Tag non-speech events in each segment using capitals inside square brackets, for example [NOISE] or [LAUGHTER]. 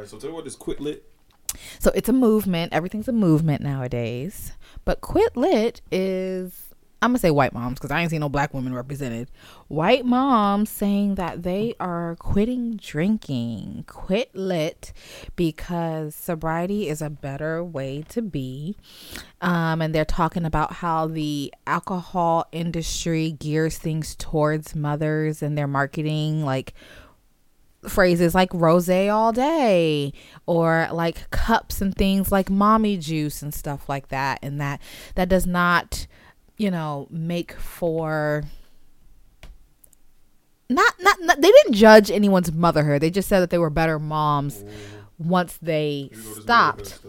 All right, so tell me what this quit lit. So it's a movement. Everything's a movement nowadays. But quit lit is I'm gonna say white moms because I ain't seen no black women represented. White moms saying that they are quitting drinking, quit lit, because sobriety is a better way to be. Um, and they're talking about how the alcohol industry gears things towards mothers and their marketing, like phrases like rose all day or like cups and things like mommy juice and stuff like that and that that does not you know, make for not, not not they didn't judge anyone's motherhood. They just said that they were better moms once they stopped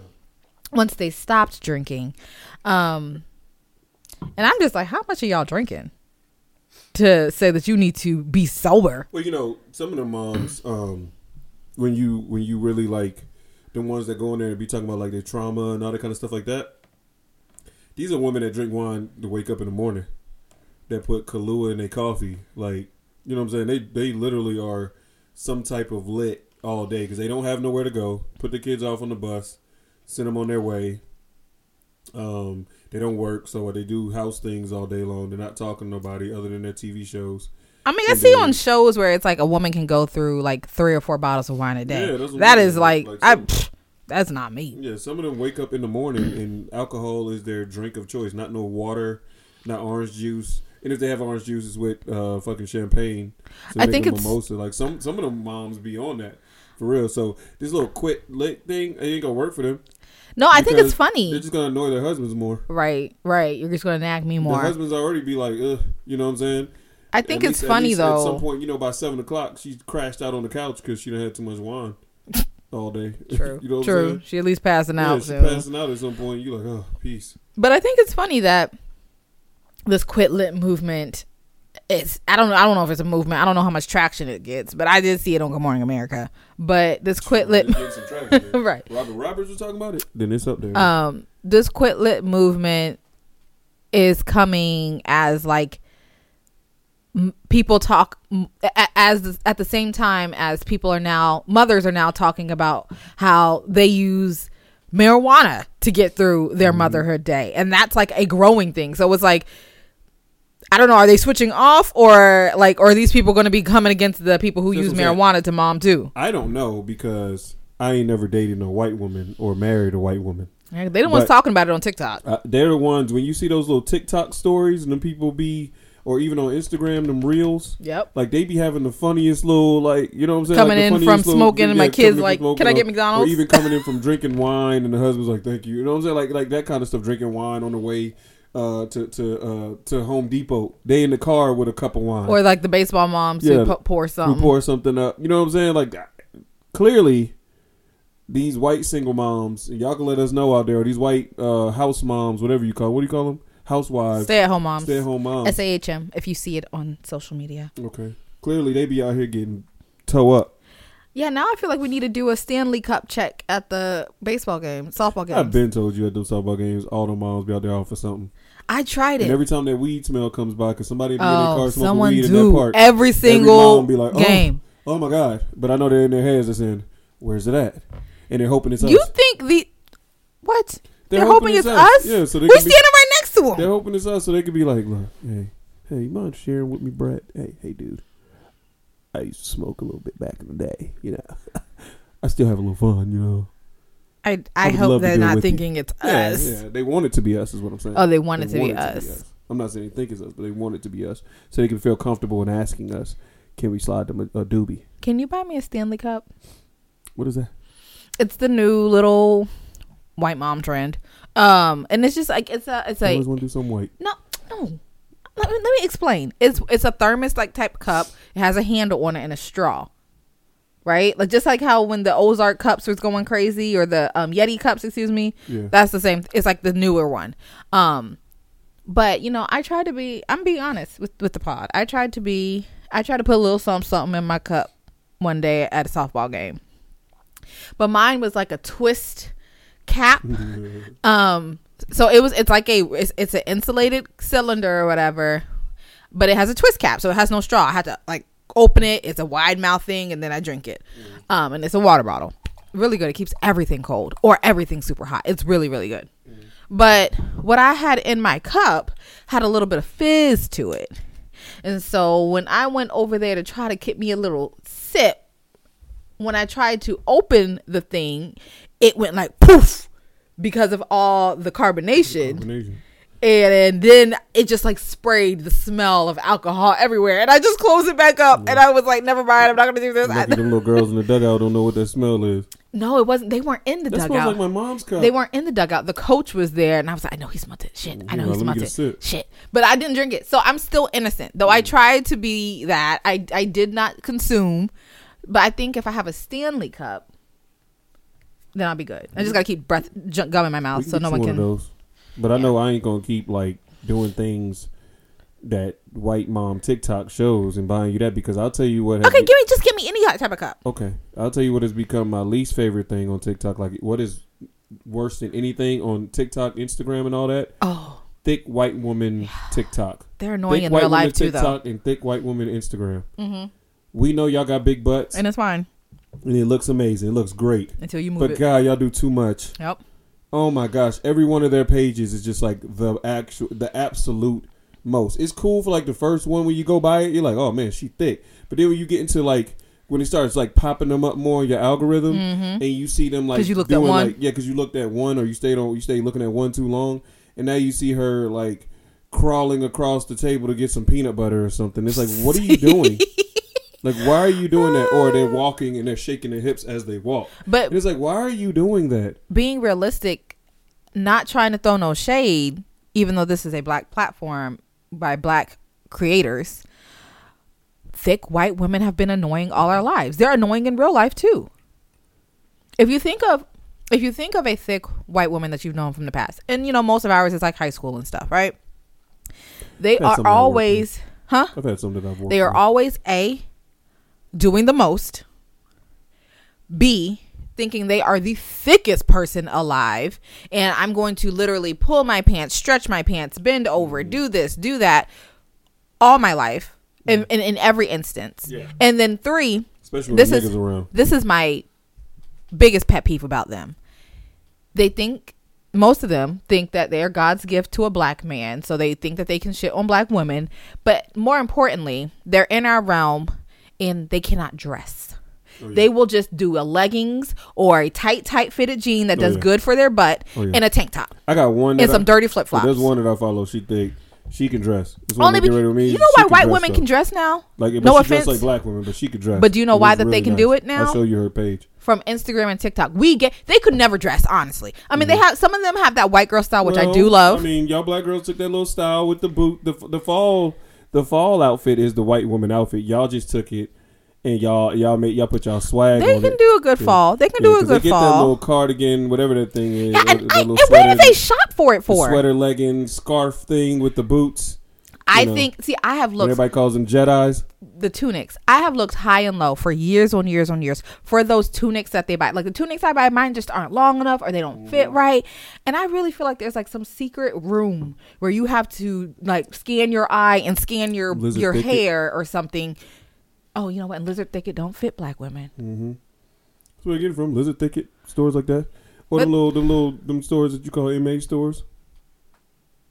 once they stopped drinking. Um and I'm just like, how much are y'all drinking? To say that you need to be sober. Well, you know, some of the moms, [CLEARS THROAT] um, when you when you really like the ones that go in there and be talking about like their trauma and all that kind of stuff like that, these are women that drink wine to wake up in the morning. That put Kahlua in their coffee, like you know what I'm saying. They they literally are some type of lit all day because they don't have nowhere to go. Put the kids off on the bus, send them on their way. Um, they don't work, so they do house things all day long. They're not talking to nobody other than their TV shows. I mean, I see on shows where it's like a woman can go through like three or four bottles of wine a day. Yeah, that is like, like I. That's not me. Yeah, some of them wake up in the morning and alcohol is their drink of choice. Not no water, not orange juice. And if they have orange juice, it's with uh, fucking champagne. So I think it's mimosa. Like some some of them moms be on that for real. So this little quit lit thing it ain't gonna work for them. No, I think it's funny. They're just gonna annoy their husbands more. Right, right. You're just gonna nag me more. Their husbands already be like, Ugh, you know what I'm saying? I think at it's least, funny though. At some point, you know, by seven o'clock, she crashed out on the couch because she done had too much wine [LAUGHS] all day. [LAUGHS] True. you know True. She at least passing out. yeah, out. She passing out at some point. You like, oh, peace. But I think it's funny that this quit lit movement it's I don't know I don't know if it's a movement. I don't know how much traction it gets, but I did see it on Good Morning America. But this quit lit [LAUGHS] right. Robin Roberts was talking about it. Then it's up there. Um this quit lit movement is coming as like people talk as at the same time as people are now mothers are now talking about how they use marijuana to get through their mm-hmm. motherhood day and that's like a growing thing so it's like i don't know are they switching off or like or are these people going to be coming against the people who use marijuana to mom too i don't know because i ain't never dated a white woman or married a white woman they the ones talking about it on tiktok uh, they're the ones when you see those little tiktok stories and the people be or even on Instagram, them reels. Yep. Like they be having the funniest little like you know what I'm saying? Coming like in from little, smoking, and my kids like, can I get McDonald's? Or even coming in from drinking wine, and the husband's like, thank you. You know what I'm saying? Like like that kind of stuff. Drinking wine on the way uh, to to uh, to Home Depot. They in the car with a cup of wine. Or like the baseball moms yeah, who pour something. Who pour something up. You know what I'm saying? Like clearly these white single moms, y'all can let us know out there, these white uh, house moms, whatever you call, what do you call them? housewives, stay at home moms, stay at home moms, SAHM. If you see it on social media, okay. Clearly, they be out here getting toe up. Yeah, now I feel like we need to do a Stanley Cup check at the baseball game, softball game. I've been told you at those softball games, all the moms be out there for something. I tried it. And every time that weed smell comes by, because somebody be oh, in their oh, car smoking weed do. in that park. Every single every be like, oh, game. Oh my god! But I know they're in their heads. They're saying, "Where's it at?" And they're hoping it's you us. You think the what? They're, they're hoping, hoping, it's us. us? Yeah, so they we standing right next to them. They're hoping it's us, so they could be like, "Look, hey, hey, you mind sharing with me, Brett? Hey, hey, dude, I used to smoke a little bit back in the day. You know, [LAUGHS] I still have a little fun. You know." I I, I hope they're not thinking you. it's yeah, us. Yeah, they want it to be us, is what I'm saying. Oh, they want, they it, to, want be it to, be us. I'm not saying they think it's us, but they want it to be us, so they can feel comfortable in asking us, "Can we slide them a, a doobie?" Can you buy me a Stanley Cup? What is that? It's the new little white mom trend. Um, and it's just like it's a it's a. always want to do some white. No, no. Let me, let me explain. It's it's a thermos like type cup. It has a handle on it and a straw. Right, like just like how when the Ozark cups was going crazy, or the um, Yeti cups, excuse me. Yeah. That's the same. It's like the newer one. Um, but you know, I tried to be. I'm being honest with with the pod. I tried to be. I tried to put a little something something in my cup one day at a softball game, but mine was like a twist cap. [LAUGHS] um, so it was. It's like a. It's, it's an insulated cylinder or whatever, but it has a twist cap, so it has no straw. I had to like open it. It's a wide mouth thing, and then I drink it. Mm. Um, and it's a water bottle. really good. It keeps everything cold or everything super hot. It's really really good. But what I had in my cup had a little bit of fizz to it. And so when I went over there to try to get me a little sip, when I tried to open the thing, it went like poof because of all the carbonation. Combination. And, and then it just like sprayed the smell of alcohol everywhere. And I just closed it back up. And I was like, never mind, I'm not going to do this. Lucky them little girls in the dugout don't know what that smell is. no, it wasn't. They weren't in the That smells dugout. like my mom's cup. They weren't in the dugout. The coach was there, and I was like, I know he smelled it. Shit, I know Yeah, he smelled it. Shit, but I didn't drink it, so I'm still innocent. Though I mm. tried to be that, I I did not consume. But I think if I have a Stanley cup, then I'll be good. I just gotta keep breath ju- gum in my mouth, so no one can. But I know I ain't gonna keep like doing things that white mom TikTok shows and buying you that because I'll tell you what. has Okay, be- give me just give me any type of cup. Okay, I'll tell you what has become my least favorite thing on TikTok. Like, what is worse than anything on TikTok, Instagram, and all that? Oh, Thick white woman TikTok. they're annoying thick in real life too, though, and thick white woman Instagram. hmm We know y'all got big butts, and it's fine and it looks amazing. It looks great. until you move But it. God, y'all do too much. Yep. Oh my gosh, every one of their pages is just like the actual, the absolute most. It's cool for like the first one when you go by it, you're like, oh man, she thick. But then when you get into like when it starts like popping them up more in your algorithm, mm-hmm. and you see them like you looked at one. like yeah, because you looked at one or you stayed on you stayed looking at one too long, and now you see her like crawling across the table to get some peanut butter or something. It's like, what are you doing? [LAUGHS] like, why are you doing that? Or they're [SIGHS] walking and they're shaking their hips as they walk. But And it's like, why are you doing that? being realistic, not trying to throw no shade, even though this is a black platform by black creators, thick white women have been annoying all our lives. They're annoying in real life too. If you think of if you think of a thick white woman that you've known from the past, and you know most of ours is like high school and stuff, right? They That's are something I worked always, huh? I've had some that I've worked They are with. always A, doing the most, B, thinking they are the thickest person alive, and I'm going to literally pull my pants, stretch my pants, bend over, mm-hmm. do this, do that all my life in, mm-hmm. in, in every instance. Yeah. And then three, especially this is- around. this is my biggest pet peeve about them. They think most of them think that they're God's gift to a black man, so they think that they can shit on black women. But more importantly, they're in our realm and they cannot dress. Oh, yeah. They will just do a leggings or a tight, tight fitted jean that Oh, does yeah. good for their butt Oh, yeah. and a tank top I got one and some I, dirty flip flops. There's one that I follow. She think she can dress. Only be- me, you know why white women can dress now? Like, no she offense. like black women, but she could dress. But do you know It why that they can nice. do it now? I'll show you her page. from Instagram and TikTok. We get they could never dress honestly. I mean, they have some of them have that white girl style, which I Mm-hmm. Do love. I mean, y'all black girls took that little style with the boot. The the fall the fall outfit is the white woman outfit. Y'all just took it and y'all y'all made y'all put y'all swag they can it. do a good Yeah. fall. They can Yeah, do a 'cause they fall. get that little cardigan, whatever that thing is. Yeah, and, I, and where did sweater- they shop for it for? sweater legging scarf thing with the boots. I know, think. See, I have looked everybody calls them Jedi's. the tunics. I have looked high and low for years on years on years for those tunics that they buy. Like the tunics I buy, mine just aren't long enough or they don't fit Mm-hmm. right. And I really feel like there's like some secret room where you have to like scan your eye and scan your Lizard your thicket. hair or something. Oh, you know what? And lizard thicket don't fit black women. Mm-hmm. That's where I get it from. Lizard Thicket stores like that, or But- the little, the little, them stores that you call MA stores.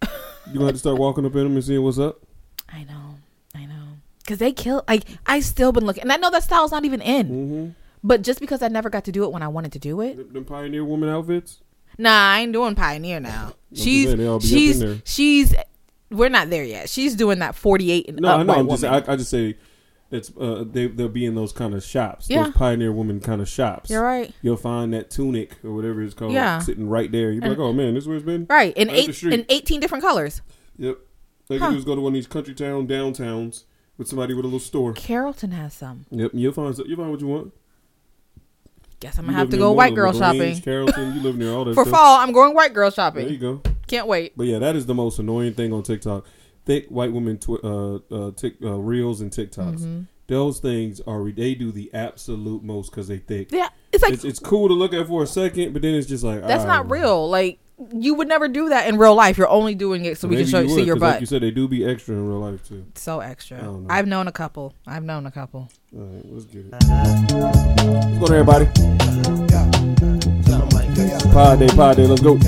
[LAUGHS] You gonna have to start walking up in them and seeing what's up. I know, I know, because they kill. Like I still been looking, and I know that style's not even in. Mm-hmm. But just because I never got to do it when I wanted to do it, Them, them Pioneer woman outfits. nah, I ain't doing pioneer now. She's saying, they all be up in she's she's. We're not there yet. She's doing that forty eight and No, up I know. I'm just. I, I just say it's uh, they they'll be in those kind of shops. Yeah. Those Pioneer woman kind of shops. You're right. You'll find that tunic or whatever it's called Yeah. sitting right there. You're like, oh man, this is where it's been. Right in Right eight in eighteen different colors. Yep. You Huh. is go to one of these country town downtowns with somebody with a little store. Carrollton has some. Yep, you'll find you'll find what you want. Guess I'm gonna have to go white girl shopping Carrollton, you live near all that for stuff. fall. I'm going white girl shopping. There you go. Can't wait. But yeah, that is the most annoying thing on TikTok. Thick white women tw- uh, uh, tick, uh, reels and TikToks. Mm-hmm. Those things are they do the absolute most because they thick. Yeah, it's like it's, it's cool to look at for a second, but then it's just like that's ah, not real. Like you would never do that in real life. You're only doing it so we can show you see your butt. Like you said, they do be extra in real life too. so extra. I don't know. I've known a couple. I've known a couple. All right, let's get it. What's going on, everybody? Pod day, pod day. Let's go.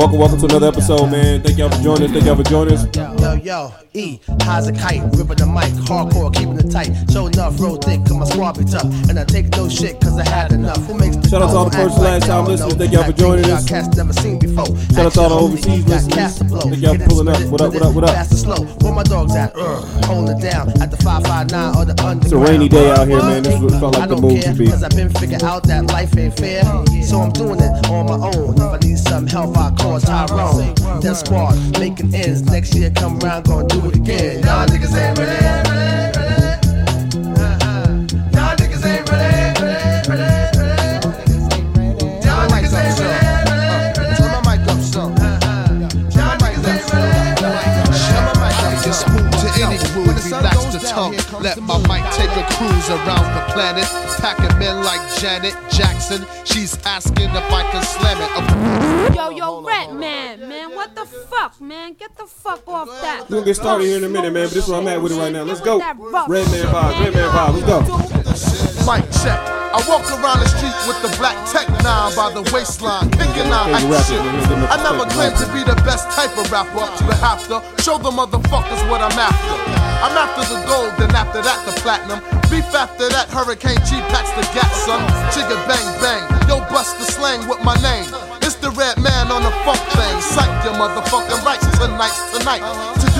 Welcome, welcome to another episode, man. Thank y'all for joining us. Thank y'all for joining us. Yo, yo, E, how's a kite? Ripping the mic, hardcore, keeping it tight. Show enough, roll thick, cause my squad be tough. And I take no shit, cause I had enough. Who makes the Shout out to all the dough? first and last time like listeners. Thank y'all for joining us. like y'all never seen before. Shout out to all the overseas homie, listeners. cast to blow. Thank y'all for pulling up. split it, What up, what up, what up? it, Fast and slow. Where my dogs at? Uh, holding it down at the 559 or the underground. It's a rainy day out here, man. This is what it felt like I the don't move care, to be. Cause I've been figuring out that life ain't fair. So I'm doing it on my own. If I need some help, I call Tyrone. That squad making ends. Next year come around, gonna do it again. Y'all niggas ain't ready, ready, ready. Uh-uh. Y'all niggas ain't ready, ready, ready, ready. Y'all niggas ain't ready, ready, ready. Turn my mic up some. Y'all niggas ain't ready, ready. Turn my mic up It's some. smooth to any Yo, groove, when the sun relax goes the down, tongue. here comes Let the my moon. mic take a cruise around the planet. Packing men like Janet Jackson. She's asking if I can slam it. Yo, yo, Redman, man, what the fuck, man? Get the fuck off that. We're gonna get started here in a minute, man. But this is where I'm at with it right now. Let's go. Redman shit, vibe, Redman vibe. Let's go. Mic check. I walk around the street with the black tech nine by the waistline, out Okay, hype shit. man. Give them a I never claimed to be the best type of rapper, but have to show the motherfuckers what I'm after. I'm after the gold, then after that the platinum. Beef after that, Hurricane G packs the gat, son. Chigga bang bang, yo bust the slang with my name. It's the Redman on the funk thing. Psych your motherfucking rights tonight's tonight. To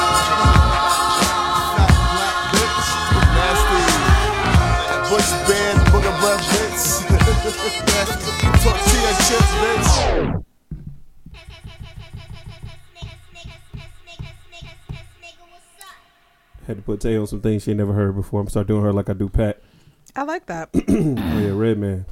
Tortilla chips, bitch. Had to put Tay on some things she ain't never heard before. I'm start doing her like I do Pat. I like that. [CLEARS THROAT] Oh yeah, Redman.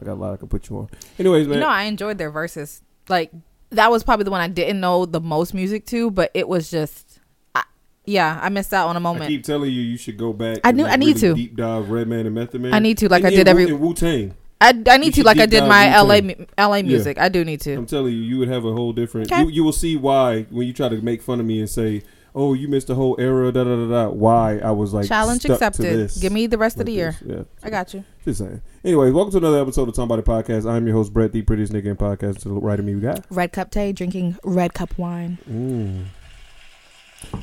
I got a lot I can put you on. Anyways, man. You know, I enjoyed their verses. Like that was probably the one I didn't know the most music to, but it was just, I, yeah, I missed out on a moment. I keep telling you, you should go back. I and, knew- like, I need really to. deep dive Redman and Method Man. I need to, like And I did then every- Wu Tang. I, I need to like I did my LA mu- LA music. I do need to. I'm telling you, you would have a whole different. Okay. You, you will see why when you try to make fun of me and say, "Oh, you missed the whole era." Da da da da. Why I was like Challenge stuck to accepted. this, Give me the rest of like the year. this. Yeah, I got you. just saying. Anyways, welcome to another episode of Somebody Podcast. I'm your host Brett, the prettiest nigga in podcast. To the right of me, we got. Red cup tea, drinking red cup wine. Mm.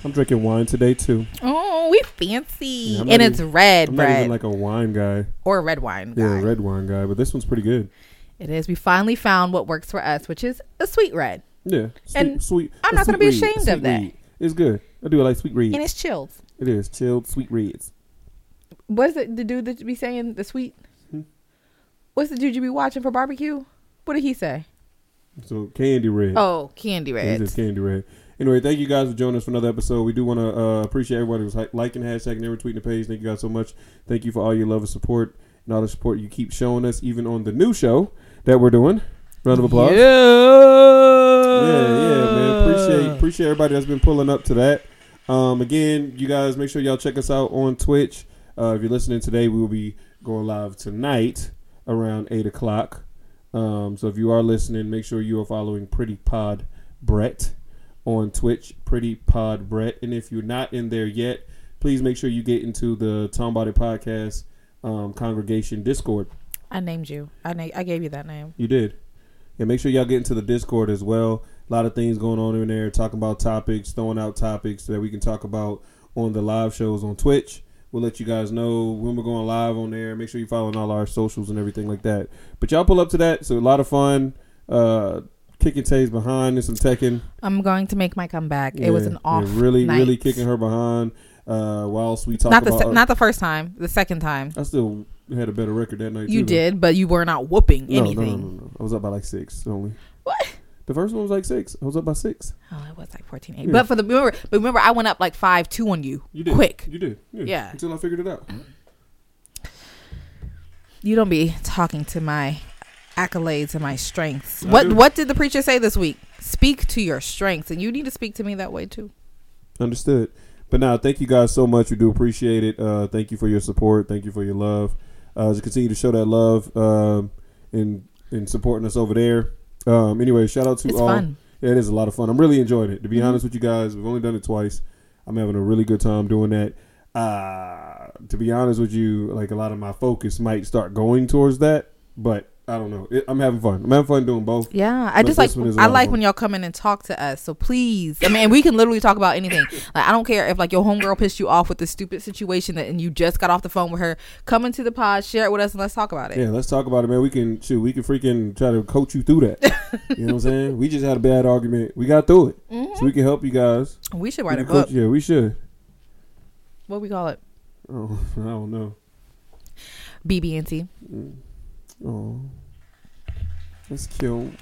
I'm drinking wine today too. Oh, we fancy, Yeah, and even- it's red I'm not even like a wine guy. or a red wine. Yeah, guy. red wine guy, but this one's pretty good. It is. We finally found what works for us, which is a sweet red, Yeah, sweet, And sweet. I'm not gonna be ashamed of that. read. It's good. I do like sweet reads. and it's chilled. It is chilled sweet reads. What is it? The dude that you be saying the sweet? Hmm? What's the dude you be watching for barbecue? What did he say? So candy red. Oh, candy Yeah, red. says candy red. Anyway, thank you guys for joining us for another episode. We do want to uh, appreciate everybody who's liking, hashtagging, and retweeting the page. Thank you guys so much. Thank you for all your love and support and all the support you keep showing us, even on the new show that we're doing. Round of applause. Yeah, yeah, man. Appreciate appreciate everybody that's been pulling up to that. Um, again, you guys make sure y'all check us out on Twitch. Uh, if you're listening today, we will be going live tonight around eight o'clock. Um, so if you are listening, make sure you are following Pretty Pod Brett on Twitch, Pretty Pod Brett. And if you're not in there yet, please make sure you get into the Tom Body Podcast um, congregation Discord. I named you. I na- I gave you that name. You did. Yeah, make sure y'all get into the Discord as well. A lot of things going on in there, talking about topics, throwing out topics that we can talk about on the live shows on Twitch. We'll let you guys know when we're going live on there. Make sure you're following all our socials and everything like that. But y'all pull up to that. So a lot of fun. Uh, kicking Tays behind and some teching. I'm going to make my comeback. it was an off. yeah, really, night. really kicking her behind. Uh, whilst we talk Not the about se- not the first time. The second time. I still had a better record that night. You too, though. did, but you were not whooping No, no, anything. no, no, no. I was up by like six only. What? The first one was like six. I was up by six. Oh, it was like 14 8. Yeah. But for the remember, but remember, I went up like 5 2 on you. You did. Quick. You did. Yeah. Yeah. Until I figured it out. You don't be talking to my accolades and my strengths. I what do. what did the preacher say this week? Speak to your strengths, and you need to speak to me that way too. Understood. But now, thank you guys so much. We do appreciate it. Uh, thank you for your support. Thank you for your love. Uh, to continue to show that love um, and and supporting us over there. Um, anyway, shout out to It's all. fun. Yeah, it is a lot of fun. I'm really enjoying it. To be Mhm. honest with you guys, we've only done it twice. I'm having a really good time doing that. Uh, to be honest with you, like a lot of my focus might start going towards that, but I don't know. It, I'm having fun. I'm having fun doing both. Yeah, I But just like this one is a I like when y'all come in and talk to us. So please, I mean, we can literally talk about anything. [LAUGHS] Like I don't care if like your homegirl pissed you off with the stupid situation that, and you just got off the phone with her. Come into the pod, share it with us, and let's talk about it. Yeah, let's talk about it, man. We can shoot. We can freaking try to coach you through that. [LAUGHS] you know what I'm saying? We just had a bad argument. We got through it, mm-hmm. so we can help you guys. We should We write a book. Yeah, we should. What we call it? Oh, [LAUGHS] I don't know. BB&T. Oh, that's cute.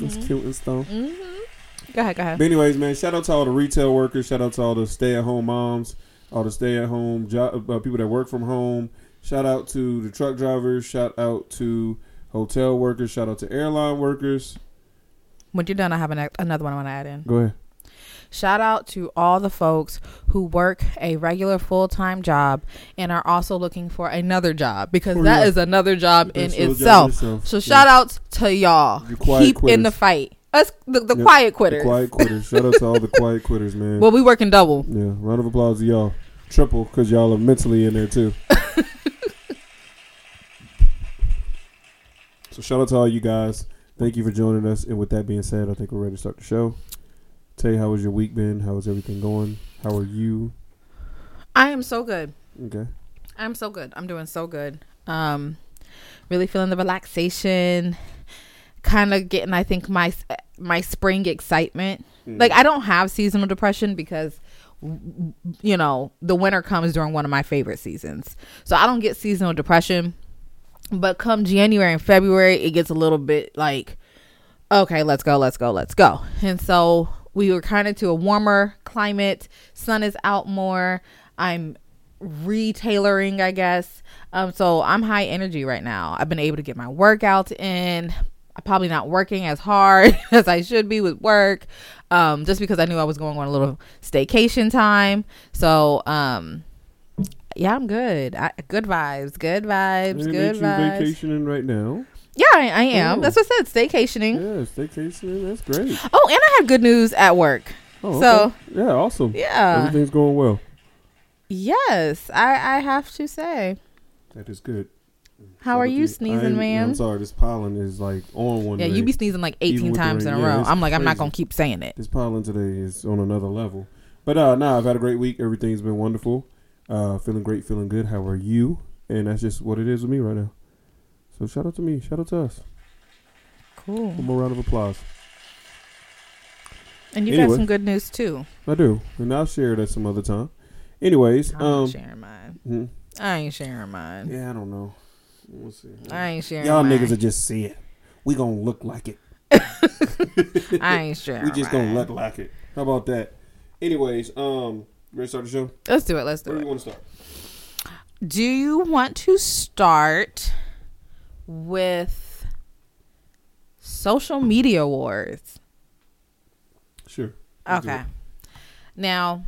That's cute and stuff. Mm-hmm. Go ahead, go ahead. But anyways, man, shout out to all the retail workers. Shout out to all the stay-at-home moms, all the stay-at-home job uh, people that work from home. Shout out to the truck drivers. Shout out to hotel workers. Shout out to airline workers. When you're done, I have an, another one I want to add in. Go ahead. Shout out to all the folks who work a regular full time job and are also looking for another job because Oh, that yeah. is another job in your job itself. itself. So Yeah. shout outs to y'all. Keep in the fight. Us the, the Yep. quiet The quitters. quiet quitters. Shout out to all the [LAUGHS] quiet quitters, man. Well, we working double. yeah, round of applause to y'all. Triple because y'all are mentally in there too. [LAUGHS] so shout out to all you guys. Thank you for joining us. And with that being said, I think we're ready to start the show. Tay, how was your week been? How is everything going? How are you? I am so good. Okay. I'm so good. I'm doing so good. Um, really feeling the relaxation. Kind of getting, I think my my spring excitement. Like I don't have seasonal depression because you know the winter comes during one of my favorite seasons, so I don't get seasonal depression. But come January and February, it gets a little bit like, okay, let's go, let's go, let's go. And so we were kind of to a warmer climate. Sun is out more. I'm retailoring, I guess. Um, so I'm high energy right now. I've been able to get my workouts in. I'm probably not working as hard [LAUGHS] as I should be with work, um, just because I knew I was going on a little staycation time. So, um, yeah, I'm good. I, good vibes, good vibes, good vibes. vacationing right now? Yeah, I, I am. Oh. That's what I said. Staycationing. Yeah, staycationing. That's great. Oh, and I have good news at work. Oh, So- okay. yeah, awesome. Yeah. Everything's going well. Yes, I I have to say. That is good. How are you sneezing, man? I'm sorry. This pollen is like on one. Yeah, day. you be sneezing like 18 with the times in a Yeah, row. I'm like, I'm not gonna keep saying it. This pollen today is on another level. But uh nah, I've had a great week. Everything's been wonderful. Uh feeling great, feeling good. How are you? And that's just what it is with me right now. So shout out to me. Shout out to us. Cool. One more round of applause. And you Anyway. got some good news too. I do. And I'll share it at some other time. Anyways, I'm um sharing mine. hmm. I ain't sharing mine. Yeah, I don't know. We'll see. I ain't sharing. Y'all mine. niggas are just see it. We gonna look like it. [LAUGHS] I ain't sharing. [LAUGHS] We just mine. gonna look like it. How about that? Anyways, um, ready to start the show? Let's do it. Let's do Where do it. you want to start? Do you want to start with social media wars? Sure. Okay. Now,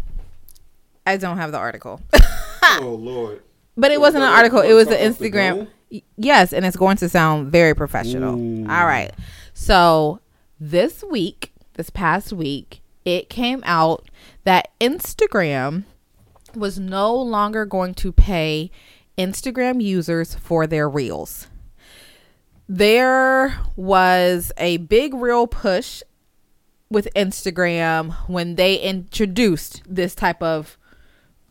I don't have the article, [LAUGHS] oh Lord. but it wasn't an article. It was an Instagram. Yes, and it's going to sound very professional. Mm. All right. So this week, this past week, it came out that Instagram was no longer going to pay Instagram users for their reels. There was a big real push with Instagram when they introduced this type of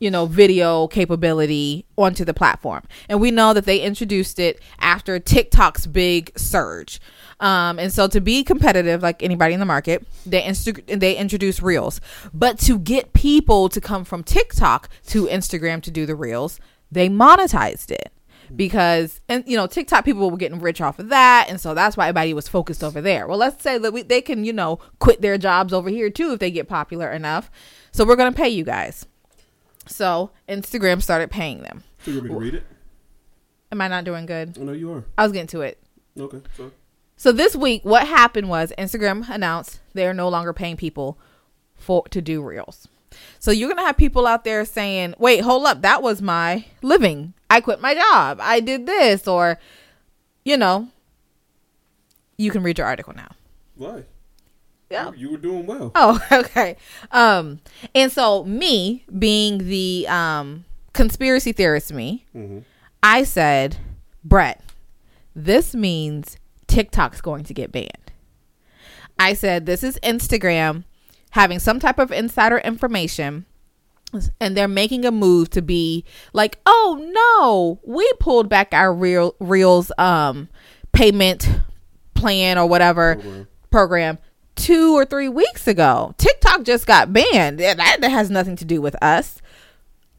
you know, video capability onto the platform. And we know that they introduced it after TikTok's big surge. Um, and so to be competitive, like anybody in the market, they insta- they introduced Reels. But to get people to come from TikTok to Instagram to do the Reels, they monetized it. Mm-hmm. because and you know TikTok people were getting rich off of that, and so that's why everybody was focused over there. Well, let's say that we, they can you know quit their jobs over here too if they get popular enough. So we're gonna pay you guys. So Instagram started paying them. So you want me to read it? Am I not doing good? Oh, I know you are. I was getting to it. Okay. So So this week, what happened was Instagram announced they're no longer paying people for to do reels. So you're gonna have people out there saying, "Wait, hold up, that was my living. I quit my job. I did this," or, you know, you can read your article now. why? Yeah. You, you were doing well. Oh, [LAUGHS] okay. Um, and so me being the um conspiracy theorist, me, I said, Brett, this means TikTok's going to get banned. I said this is Instagram having some type of insider information and they're making a move to be like, "Oh no, we pulled back our real reels um payment plan or whatever Program. program 2 or 3 weeks ago. TikTok just got banned. That, that has nothing to do with us.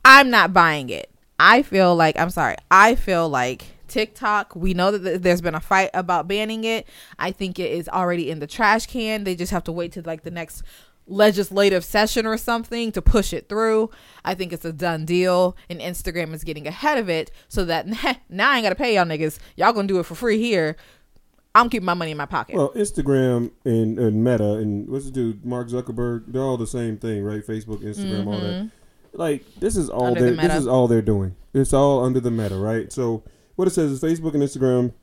I'm not buying it. I feel like I'm sorry. I feel like TikTok, we know that there's been a fight about banning it. I think it is already in the trash can. They just have to wait to like the next legislative session or something to push it through. I think it's a done deal and Instagram is getting ahead of it so that [LAUGHS] now I ain't got to pay y'all niggas. Y'all going to do it for free here. I'm keeping my money in my pocket. Well, Instagram and, and Meta and what's the dude Mark Zuckerberg? They're all the same thing, right? Facebook, Instagram, all that. Like this is all Mm-hmm. The this is all they're doing. It's all under the Meta, right? So what it says is Facebook and Instagram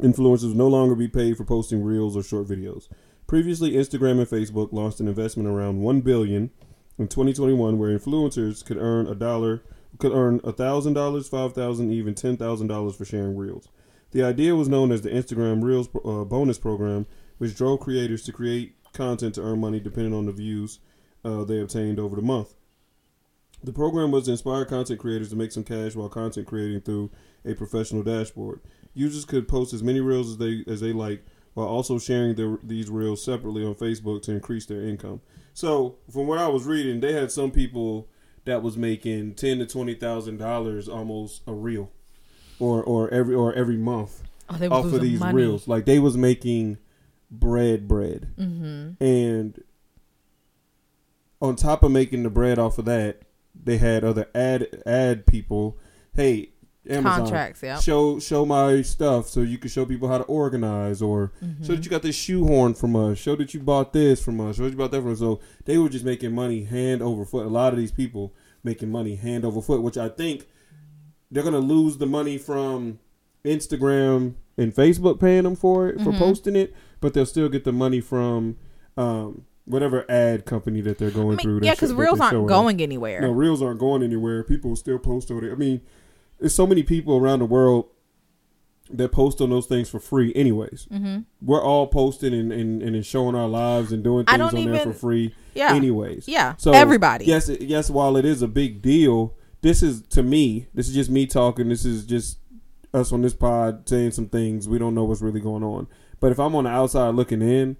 influencers no longer be paid for posting reels or short videos. Previously, Instagram and Facebook launched an investment around one billion in 2021, where influencers could earn a dollar, could earn a thousand dollars, five thousand, even ten thousand dollars for sharing reels. The idea was known as the Instagram Reels uh, bonus program, which drove creators to create content to earn money depending on the views uh, they obtained over the month. The program was to inspire content creators to make some cash while content creating through a professional dashboard. Users could post as many reels as they as they like, while also sharing their, these reels separately on Facebook to increase their income. So, from what I was reading, they had some people that was making ten to twenty thousand dollars almost a reel, or or every or every month Oh, off of these money. reels. Like they was making bread, bread, mm-hmm. and on top of making the bread off of that, they had other ad ad people. Hey, Amazon, Contracts, yeah. Show show my stuff so you can show people how to organize, or Mm-hmm. show that you got this shoehorn from us. Show that you bought this from us. Show that you bought that from us. So they were just making money hand over foot. A lot of these people making money hand over foot, which I think they're gonna lose the money from Instagram and Facebook paying them for it Mm-hmm. for posting it, but they'll still get the money from um, whatever ad company that they're going I through. mean, that yeah, because reels aren't going anywhere. No, reels aren't going anywhere. People still post on it. I mean, there's so many people around the world that post on those things for free, anyways. Mm-hmm. We're all posting and, and, and showing our lives and doing things on don't there for free, Yeah. anyways. Yeah, So everybody. Yes, yes. While it is a big deal, this is to me. This is just me talking. This is just us on this pod saying some things. We don't know what's really going on. But if I'm on the outside looking in,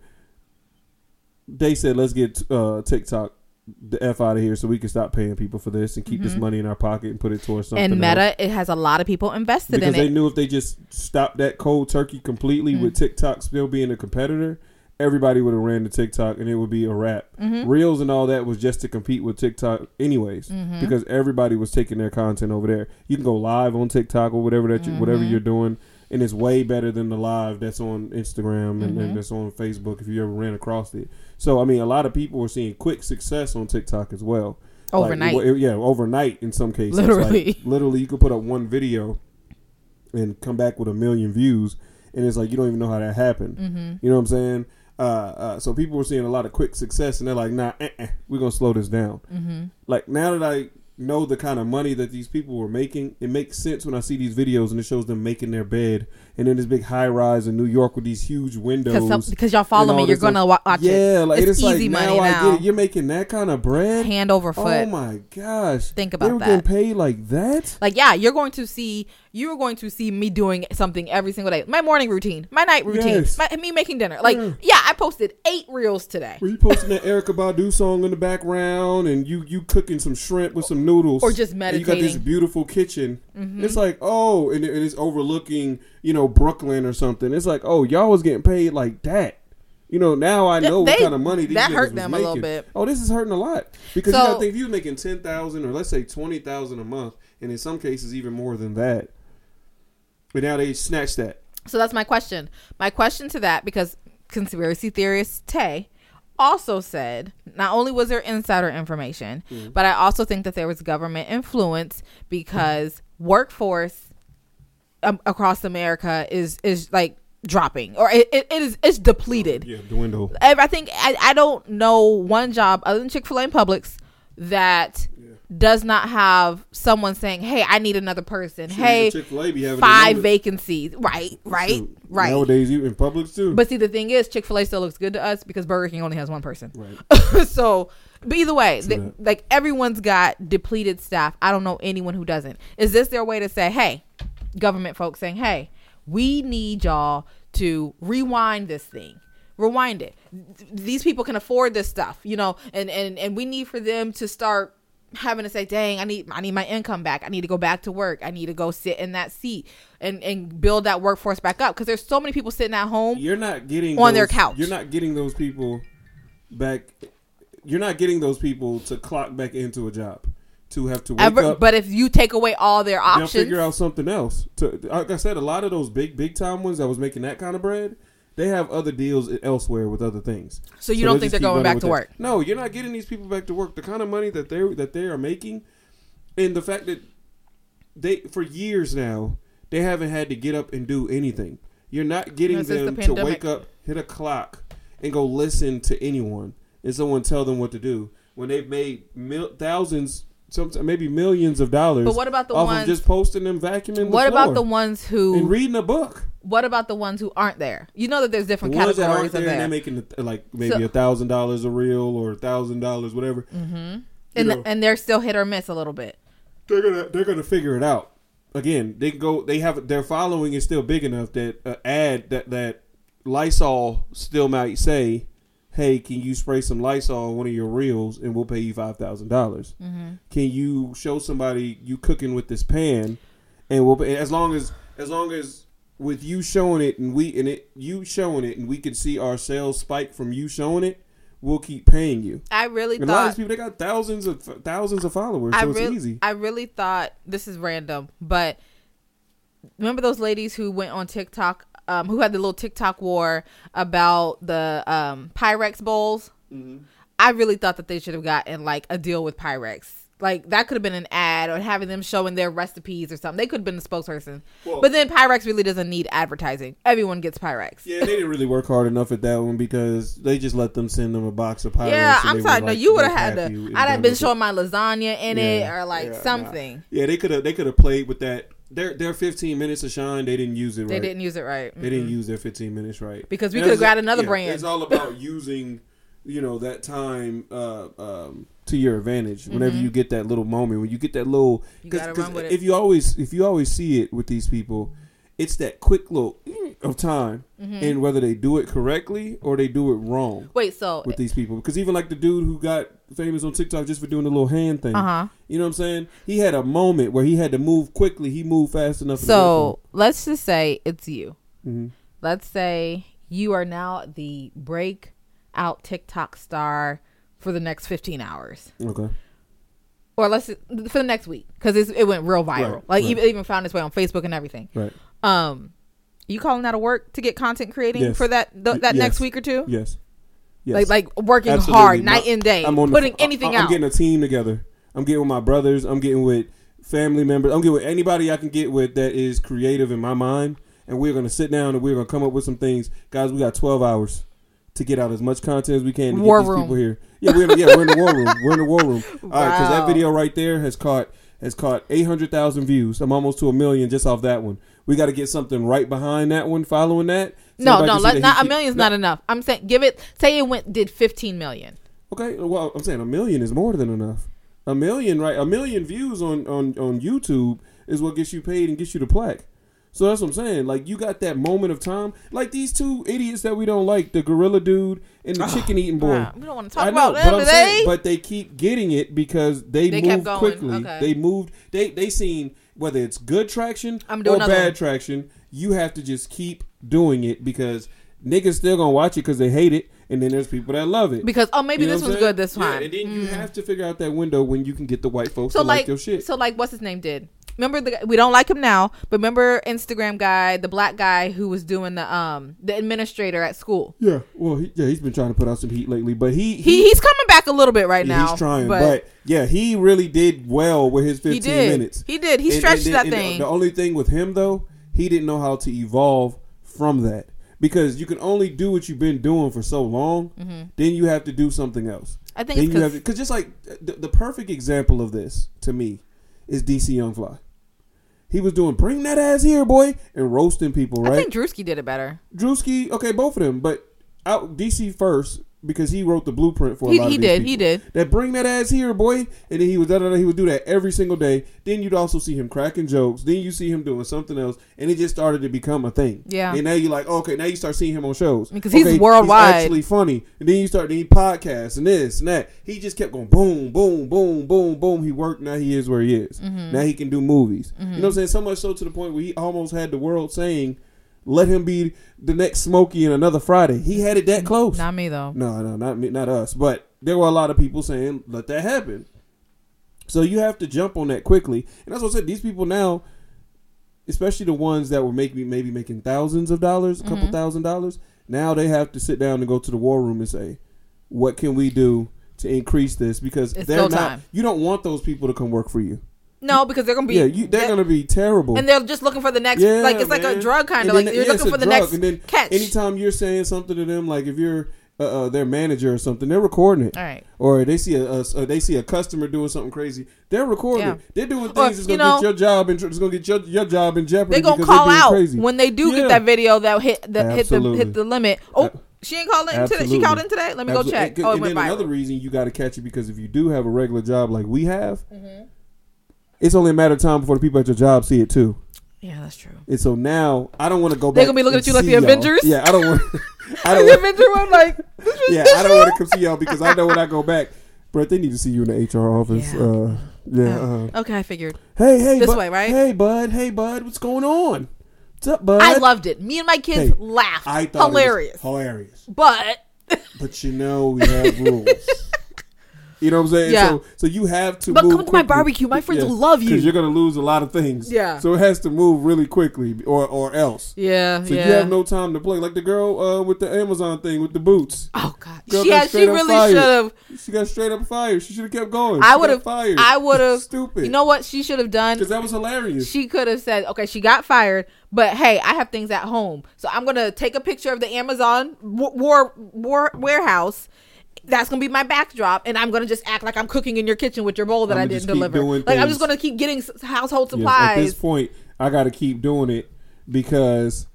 they said let's get uh, TikTok the f out of here so we can stop paying people for this and keep this mm-hmm. money in our pocket and put it towards something. Mm-hmm. and else. Meta, it has a lot of people invested because in they it. They knew if they just stopped that cold turkey completely with mm. TikTok still being a competitor, everybody would have ran to TikTok and it would be a wrap. Mm-hmm. Reels and all that was just to compete with TikTok, anyways, mm-hmm. because everybody was taking their content over there. You can go live on TikTok or whatever that you, whatever you're doing, and it's way better than the live that's on Instagram and, and that's on Facebook if you ever ran across it. So I mean, a lot of people were seeing quick success on TikTok as well. Like, Overnight. it- yeah, overnight in some cases. Literally. Like, [LAUGHS] literally, you could put up one video and come back with a million views, and it's like you don't even know how that happened. Mm-hmm. You know what I'm saying? Uh, uh, so people were seeing a lot of quick success, and they're like, "Nah, eh-eh, we're gonna slow this down." Mm-hmm. Like now that I know the kind of money that these people were making, it makes sense when I see these videos and it shows them making their bed, and then this big high rise in New York with these huge windows. Because y'all follow me, you're gonna watch yeah, it. like it's, it's, easy like money now I get it. You're making that kind of bread. Hand over foot. Oh my gosh! Think about they were that. getting paid like that. Like yeah, you're going to see you're going to see me doing something every single day. My morning routine, my night routine, Yes. my, me making dinner. Like Yeah. yeah, I posted eight reels today. Were you posting that Erykah Badu song in the background, and you you cooking some shrimp with some noodles, Or just and You got this beautiful kitchen. Mm-hmm. It's like, oh, and, and it's overlooking, you know, Brooklyn or something. It's like, oh, y'all was getting paid like that. You know, now I know They- what kind of money these that hurt them a little bit. Oh, this is hurting a lot because you So- got to think if you was making ten thousand or let's say twenty thousand a month, and in some cases even more than that. But now they snatch that. So that's my question. My question to that, because conspiracy theorist Tay also said not only was there insider information, Mm. but I also think that there was government influence because workforce um, across America is is like dropping or it, it, is it's depleted. Yeah, dwindle. I I think I, I don't know one job other than Chick Fil A and Publix that does not have someone saying, "Hey, I need another person." hey, Chick-fil-A be having five vacancies. Right, right, Shoot, right. Nowadays, in Publix too. But see, the thing is, Chick Fil A still looks good to us because Burger King only has one person. right. [LAUGHS] so, but either way, the- like everyone's got depleted staff. I don't know anyone who doesn't. Is this their way to say, "Hey, government folks saying, hey, we need y'all to rewind this thing." Rewind it. These people can afford this stuff, you know, and and and we need for them to start having to say, "Dang, I need I need my income back. I need to go back to work. I need to go sit in that seat and and build that workforce back up." Because there's so many people sitting at home. You're not getting On their couch. You're not getting those people back. You're not getting those people to clock back into a job to have to wake Ever, up. but if you take away all their they'll options, figure out something else. To like I said, a lot of those big big time ones that was making that kind of bread, they have other deals elsewhere with other things. So you don't think they're going back to that. work? No, you're not getting these people back to work. The kind of money that they that they are making, and the fact that they for years now they haven't had to get up and do anything. You're not getting the them to wake up, hit a clock, and go listen to anyone and someone tell them what to do when they've made mil- thousands, some maybe millions of dollars. But what about the ones- just posting them vacuuming? what the about the ones and who? reading a book? what about the ones who aren't there? You know that there's The different ones that aren't there, of and they're making like maybe a thousand dollars a reel or a thousand dollars, whatever. and know. and they're still hit or miss a little bit. they're gonna they're gonna figure it out. Again, they can go. They have their following is still big enough that uh, ad that that Lysol still might say, "Hey, can you spray some Lysol on one of your reels and we'll pay you five thousand dollars? Mm-hmm. Can you show somebody you cooking with this pan and we'll pay, as long as as long as with you showing it and we and it you showing it and we can see our sales spike from you showing it, we'll keep paying you. I really And a lot of these people they got thousands of thousands of followers, I so it's easy. I really thought this is random, but remember those ladies who went on TikTok, um, who had the little TikTok war about the um, Pyrex bowls? Mm-hmm. I really thought that they should have gotten like a deal with Pyrex. Like that could have been an ad or having them showing their recipes or something. They could have been the spokesperson. Well- but then Pyrex really doesn't need advertising. Everyone gets Pyrex. Yeah, they didn't really work hard enough at that one because they just let them send them a box of Pyrex. Yeah, I'm sorry. were, No, you would have had to. I'd have been with it. showing my lasagna in it or like yeah, nah. something. Yeah, they could have they could have played with that. Their their 15 minutes of shine, they didn't use it They right. didn't use it right. They didn't use their 15 minutes right Because we could've it's- grabbed another yeah, brand. It's all [LAUGHS] about using, you know, that time uh, um, to your advantage. Whenever you get that little moment, when you get that little, Mm-hmm. Cause, gotta 'cause run with it. if you always if you always see it with these people, it's that quick little of time, Mm-hmm. and whether they do it correctly or they do it wrong Wait, so with these people. Because even like the dude who got famous on TikTok just for doing the little hand thing. Uh-huh. You know what I'm saying? He had a moment where he had to move quickly. He moved fast enough. So let's just say it's you. hmm Let's say you are now the breakout TikTok star for the next 15 hours. okay. Or let's for the next week because it went real viral. Right, like right. even even found its way on Facebook and everything. Right. Um, you calling that a work to get content creating Yes. for that th- that Yes. next week or two? Yes. Yes. Like like working Absolutely. hard night and day, I'm on putting I- anything I'm out. getting a team together. I'm getting with my brothers. I'm getting with family members. I'm getting with anybody I can get with that is creative in my mind. And we're gonna sit down and we're gonna come up with some things, guys. We got 12 hours to get out as much content as we can to War get these room. people here. Yeah, we're in, yeah we're in the war room. We're in the war room. [LAUGHS] All right, because that video right there has caught has caught 800,000 views. I'm almost to a million just off that one. We got to get something right behind that one, following that. so no, no, let, that not a keep- million's no, not enough. I'm saying give it. Say it went did 15 million. Okay, well, I'm saying a million is more than enough. A million, right? A million views on on on YouTube is what gets you paid and gets you the plaque. So that's what I'm saying. Like you got that moment of time. Like these two idiots that we don't like, the gorilla dude and the ah. chicken eating boy. Wow, we don't wanna talk I know, about but them I'm today. saying, but they keep getting it because they, They kept moved going, quickly. okay. They moved. They they seen whether it's good traction or bad one. traction. You have to just keep doing it because niggas still gonna watch it because they hate it, and then there's people that love it. Because oh maybe You know this was good this Yeah, time. and then you mm. have to figure out that window when you can get the white folks so to like, like your shit. so like what's his name did remember the we don't like him now but remember instagram guy the black guy who was doing the um the administrator at school yeah, well, he, yeah, he's been trying to put out some heat lately, but he he he's coming back a little bit right Yeah, now he's trying, but, yeah, he really did well with his 15 he minutes. he did he And- stretched and- that and the- thing The only thing with him though, he didn't know how to evolve from that because you can only do what you've been doing for so long. Then you have to do something else. Mm-hmm. I think then it's you have 'cause- because just like the, the perfect example of this to me is DC Young Fly. He was doing bring that ass here, boy, and roasting people, Right? i think drewski did it better Drewski, okay, both of them, but out DC first because he wrote the blueprint for a He- lot of he these did, he people. did. That bring that ass here, boy, and then he was da da da. He would do that every single day. Then you'd also see him cracking jokes. Then you see him doing something else, and it just started to become a thing. Yeah. and now you're like, okay, now you start seeing him on shows Because he's Okay, worldwide. actually funny, and then you start doing podcasts and this and that. He just kept going boom, boom, boom, boom, boom. He worked. Now he is where he is. Mm-hmm. Now he can do movies. You know what I'm saying? So much so to the point where he almost had the world saying. Let him be the next Smokey in another Friday. He had it that close. not me though No, no, not me, not us. But there were a lot of people saying, "Let that happen." So you have to jump on that quickly, and that's what I said. These people now, especially the ones that were making maybe making thousands of dollars, a couple Mm-hmm. thousand dollars, now they have to sit down and go to the war room and say, "What can we do to increase this?" Because It's they're not. time. You don't want those people to come work for you. No because they're gonna be yeah, you, they're, gonna be terrible. and they're just looking for the next Yeah, like it's like a drug kind of like you're yeah, looking for the drug. next And then catch Anytime you're saying something to them, like if you're uh, uh, their manager or something, they're recording it. all right Or they see a, a, a- they see a customer doing something crazy, they're recording Yeah. it. They're doing things that's gonna know- get your job and it's gonna get your, your job in jeopardy. they're gonna call they're out crazy. when they do Yeah. get that video that hit that hit the hit the limit oh she ain't calling in today she called in today let me go check And, oh it and went then viral another reason you got to catch it because if you do have a regular job like we have, it's only a matter of time before the people at your job see it too. yeah that's true And so now I don't want to go. Back They're gonna be looking at you like the y'all. Avengers? Yeah, I don't want. [LAUGHS] I don't. the want- Avenger one, like [LAUGHS] yeah, I don't want to come see y'all because I know when I go back, bro, they need to see you in the HR office. Yeah. Uh, yeah. Uh, Okay, I figured. hey, hey, This bud, way, right? Hey, bud. Hey, bud. What's going on? What's up, bud? I loved it. Me and my kids Hey, laughed. I thought Hilarious. It was hilarious. but But you know we have rules. [LAUGHS] You know what I'm saying? Yeah. So, so you have to. But come to my barbecue. My friends will love you. because you're gonna lose a lot of things. Yeah. So it has to move really quickly, or or else. yeah, So yeah. you have no time to play. Like the girl uh, with the Amazon thing with the boots. oh god. Girl yeah, got she really should have. She got straight up fired. She should have kept going. I would have. fired. I would have. [LAUGHS] Stupid. You know what she should have done? Because that was hilarious. She could have said, "Okay, she got fired, but hey, I have things at home, so I'm gonna take a picture of the Amazon wa- war, war warehouse." That's gonna be my backdrop, and I'm gonna just act like I'm cooking in your kitchen with your bowl that I'ma I didn't keep deliver. Like I'm just gonna keep getting household Yes, supplies. At this point, I got to keep doing it because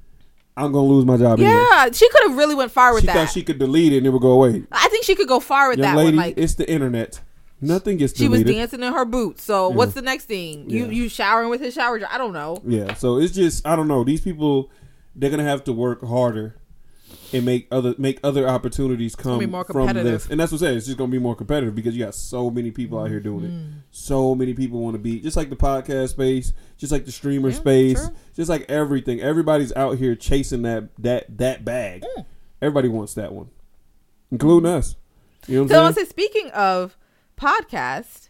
I'm gonna lose my job. anyway. yeah, she could have really went far with She that. thought she could delete it and it would go away. I think she could go far with Young that lady, one. Like it's the internet. Nothing gets deleted. she was dancing in her boots. So what's the next thing? You Yeah. you showering with his shower? I don't know. Yeah, so it's just I don't know. These people they're gonna have to work harder and make other make other opportunities come from this. And that's what I'm saying. It's just gonna be more competitive because you got so many people out here doing Mm-hmm. it. So many people want to be just like the podcast space, just like the streamer Yeah, space, true. just like everything. Everybody's out here chasing that that that bag. Mm. Everybody wants that one, including us. You know what So I I'm saying? say, speaking of podcast,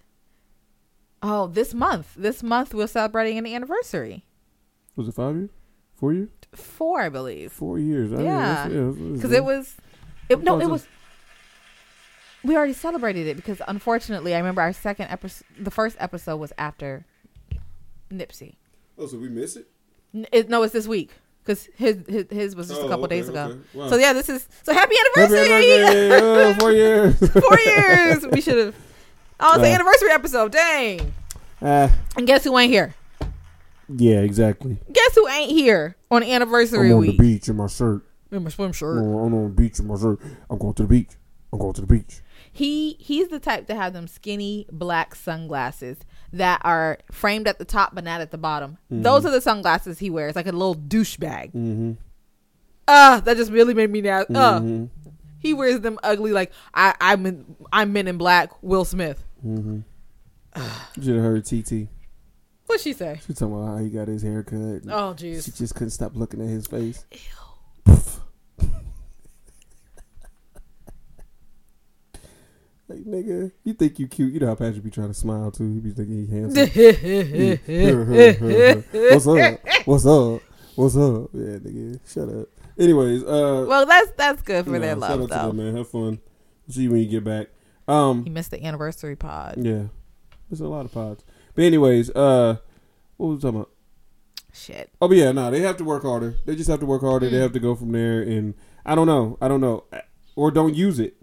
oh, this month, this month we're celebrating an anniversary. Was it five years? Four years? Four, I believe. Four years. I mean, Yeah. that's- that's- Because it was, it, no, was it it? was. We already celebrated it because unfortunately, I remember our second episode, the first episode was after Nipsey. Oh, so we miss it? N- It, no, it's this week because his, his his was just a Oh, couple okay, days ago. okay. Wow. So yeah, this is so happy Happy anniversary. anniversary! Oh, four years. [LAUGHS] Four years. We should have. Oh, it's the Uh. anniversary episode. Dang. Ah, And guess who ain't here? Yeah, exactly. Guess who ain't here on anniversary I'm anniversary on week? the beach in my shirt. In my swim I'm shirt. on, I'm on the beach in my shirt. I'm going to the beach. I'm going to the beach. He he's the type to have them skinny black sunglasses that are framed at the top but not at the bottom. Mm-hmm. Those are the sunglasses he wears, like a little douchebag. Mm-hmm. Uh, that just really made me now. Uh, Mm-hmm. he wears them ugly like I I'm in, I'm Men in Black. Will Smith. You should have heard TT. What'd she say? She talking about how he got his hair cut. Oh, Oh She just couldn't stop looking at his face. Ew. [LAUGHS] like nigga, you think you cute? You know how Patrick be trying to smile too. He be thinking he handsome. [LAUGHS] [LAUGHS] What's up? What's up? What's up? Yeah, nigga, shut up. Anyways, uh, Well, that's that's good for you their know, shout love out to though. them, man. Have fun. See you when you get back. Um, He missed the anniversary pod. yeah, there's a lot of pods. But anyways, uh, what was I talking about? Shit. Oh, but yeah, no, they have to work harder. They just have to work harder. Mm. They have to go from there, and I don't know, I don't know, or don't use it.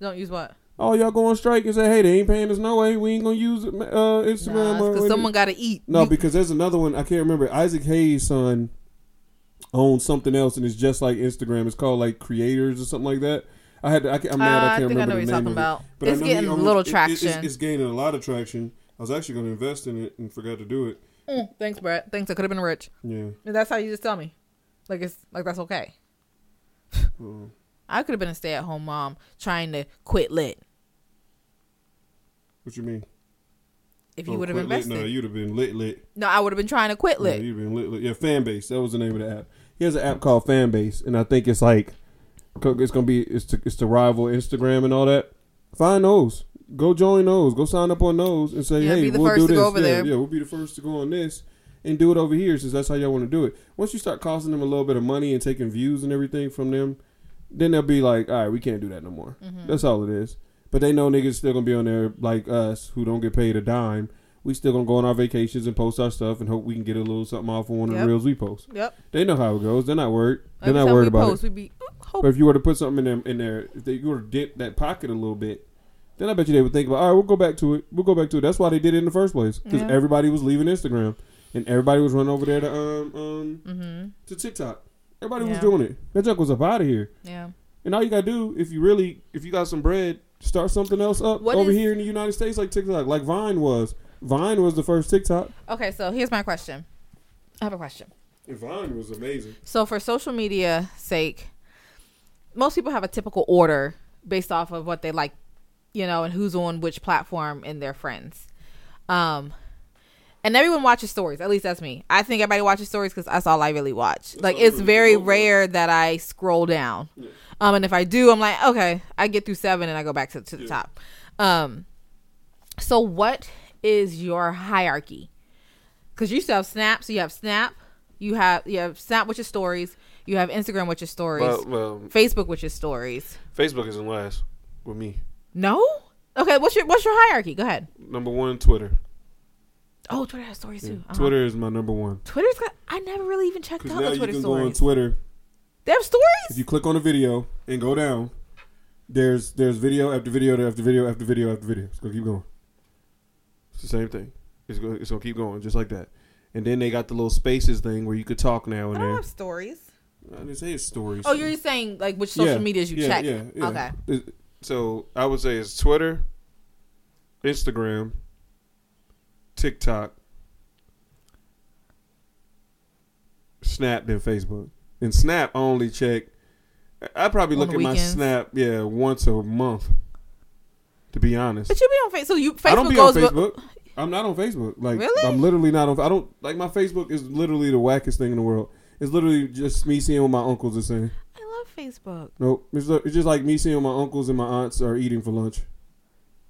Don't use what? Oh, y'all go on strike and say, hey, they ain't paying us no way. We ain't gonna use uh, Instagram. because someone got to eat. no, because there's another one. I can't remember. Isaac Hayes' son owns something else, and it's just like Instagram. It's called like Creators or something like that. I had. To, I, can't- I'm mad. Uh, I I can't think I remember know what the you're name talking of it. about. But It's getting a little it- it- traction. it's, it's gaining a lot of traction. I was actually going to invest in it and forgot to do it. Mm, thanks, Brett. Thanks. I could have been rich. Yeah. And that's how you just tell me. Like it's like that's okay. [LAUGHS] Mm. I could have been a stay at home mom trying to quit lit What you mean? if you Oh, would have quit lit? invested. No, you'd have been lit lit. no, I would have been trying to quit lit. you've been lit, lit. Yeah, fan base. That was the name of the app. He has an app called Fan Base, and I think it's like it's gonna be it's to it's to rival Instagram and all that. Find those. Go join those. Go sign up on those and say, Yeah, hey, be the we'll first do to this. go over yeah, there. yeah, we'll be the first to go on this and do it over here since that's how y'all want to do it. Once you start costing them a little bit of money and taking views and everything from them, then they'll be like, all right, we can't do that no more. Mm-hmm. That's all it is. But they know niggas still gonna be on there like us who don't get paid a dime. We still gonna go on our vacations and post our stuff and hope we can get a little something off on one of the reels we post. Yep. They know how it goes. They're not worried. They're Every not worried about post, it. be "Ooh, hope. But if you were to put something in there, in there, if they were to dip that pocket a little bit, then I bet you they would think about, all right, we'll go back to it. We'll go back to it. That's why they did it in the first place because Yeah. everybody was leaving Instagram and everybody was running over there to um um mm-hmm. to TikTok. Everybody was doing it. That junk was up out of here. Yeah. And all you gotta do, if you really, if you got some bread, start something else up What over is- here in the United States, like TikTok, like Vine was. Vine was the first TikTok. Okay, so here's my question. I have a question. And Vine was amazing. So for social media sake, most people have a typical order based off of what they like, you know, and who's on which platform and their friends. Um and everyone watches stories. At least that's me. I think everybody watches stories because that's all I really watch. like it's very rare that I scroll down. Um, and if I do, I'm like, okay, I get through seven and I go back to, to the top. Um, so what is your hierarchy? Because you to have Snap, so you have Snap, you have you have Snap, which is stories. You have Instagram, which is stories. Well, well, Facebook, which is stories. Facebook isn't last with me. No. Okay, what's your what's your hierarchy? Go ahead. Number one, Twitter. Oh, Twitter has stories too. Uh-huh. Twitter is my number one. Twitter's got. I never really even checked Because out now the you Twitter can go on. Twitter. they have stories. If you click on a video and go down, there's there's video after video after video after video after video. It's gonna keep going. It's the same thing. It's gonna it's gonna keep going just like that. And then they got the little spaces thing where you could talk now I and don't then. have stories. I didn't say it's stories. Oh, you're saying like which social Yeah, medias you yeah, check? yeah, yeah. Okay. It- So I would say it's Twitter, Instagram, TikTok, Snap, then Facebook. And Snap I only check. I probably On look at my? Snap, yeah, once a month. To be honest, But you be on Facebook. So you Facebook I don't be goes. on with- Facebook. I'm not on Facebook. Like Really? I'm literally not on. I don't like my Facebook is literally the wackest thing in the world. It's literally just me seeing what my uncles are saying. Love Facebook. Nope, it's, it's just like me seeing my uncles and my aunts are eating for lunch.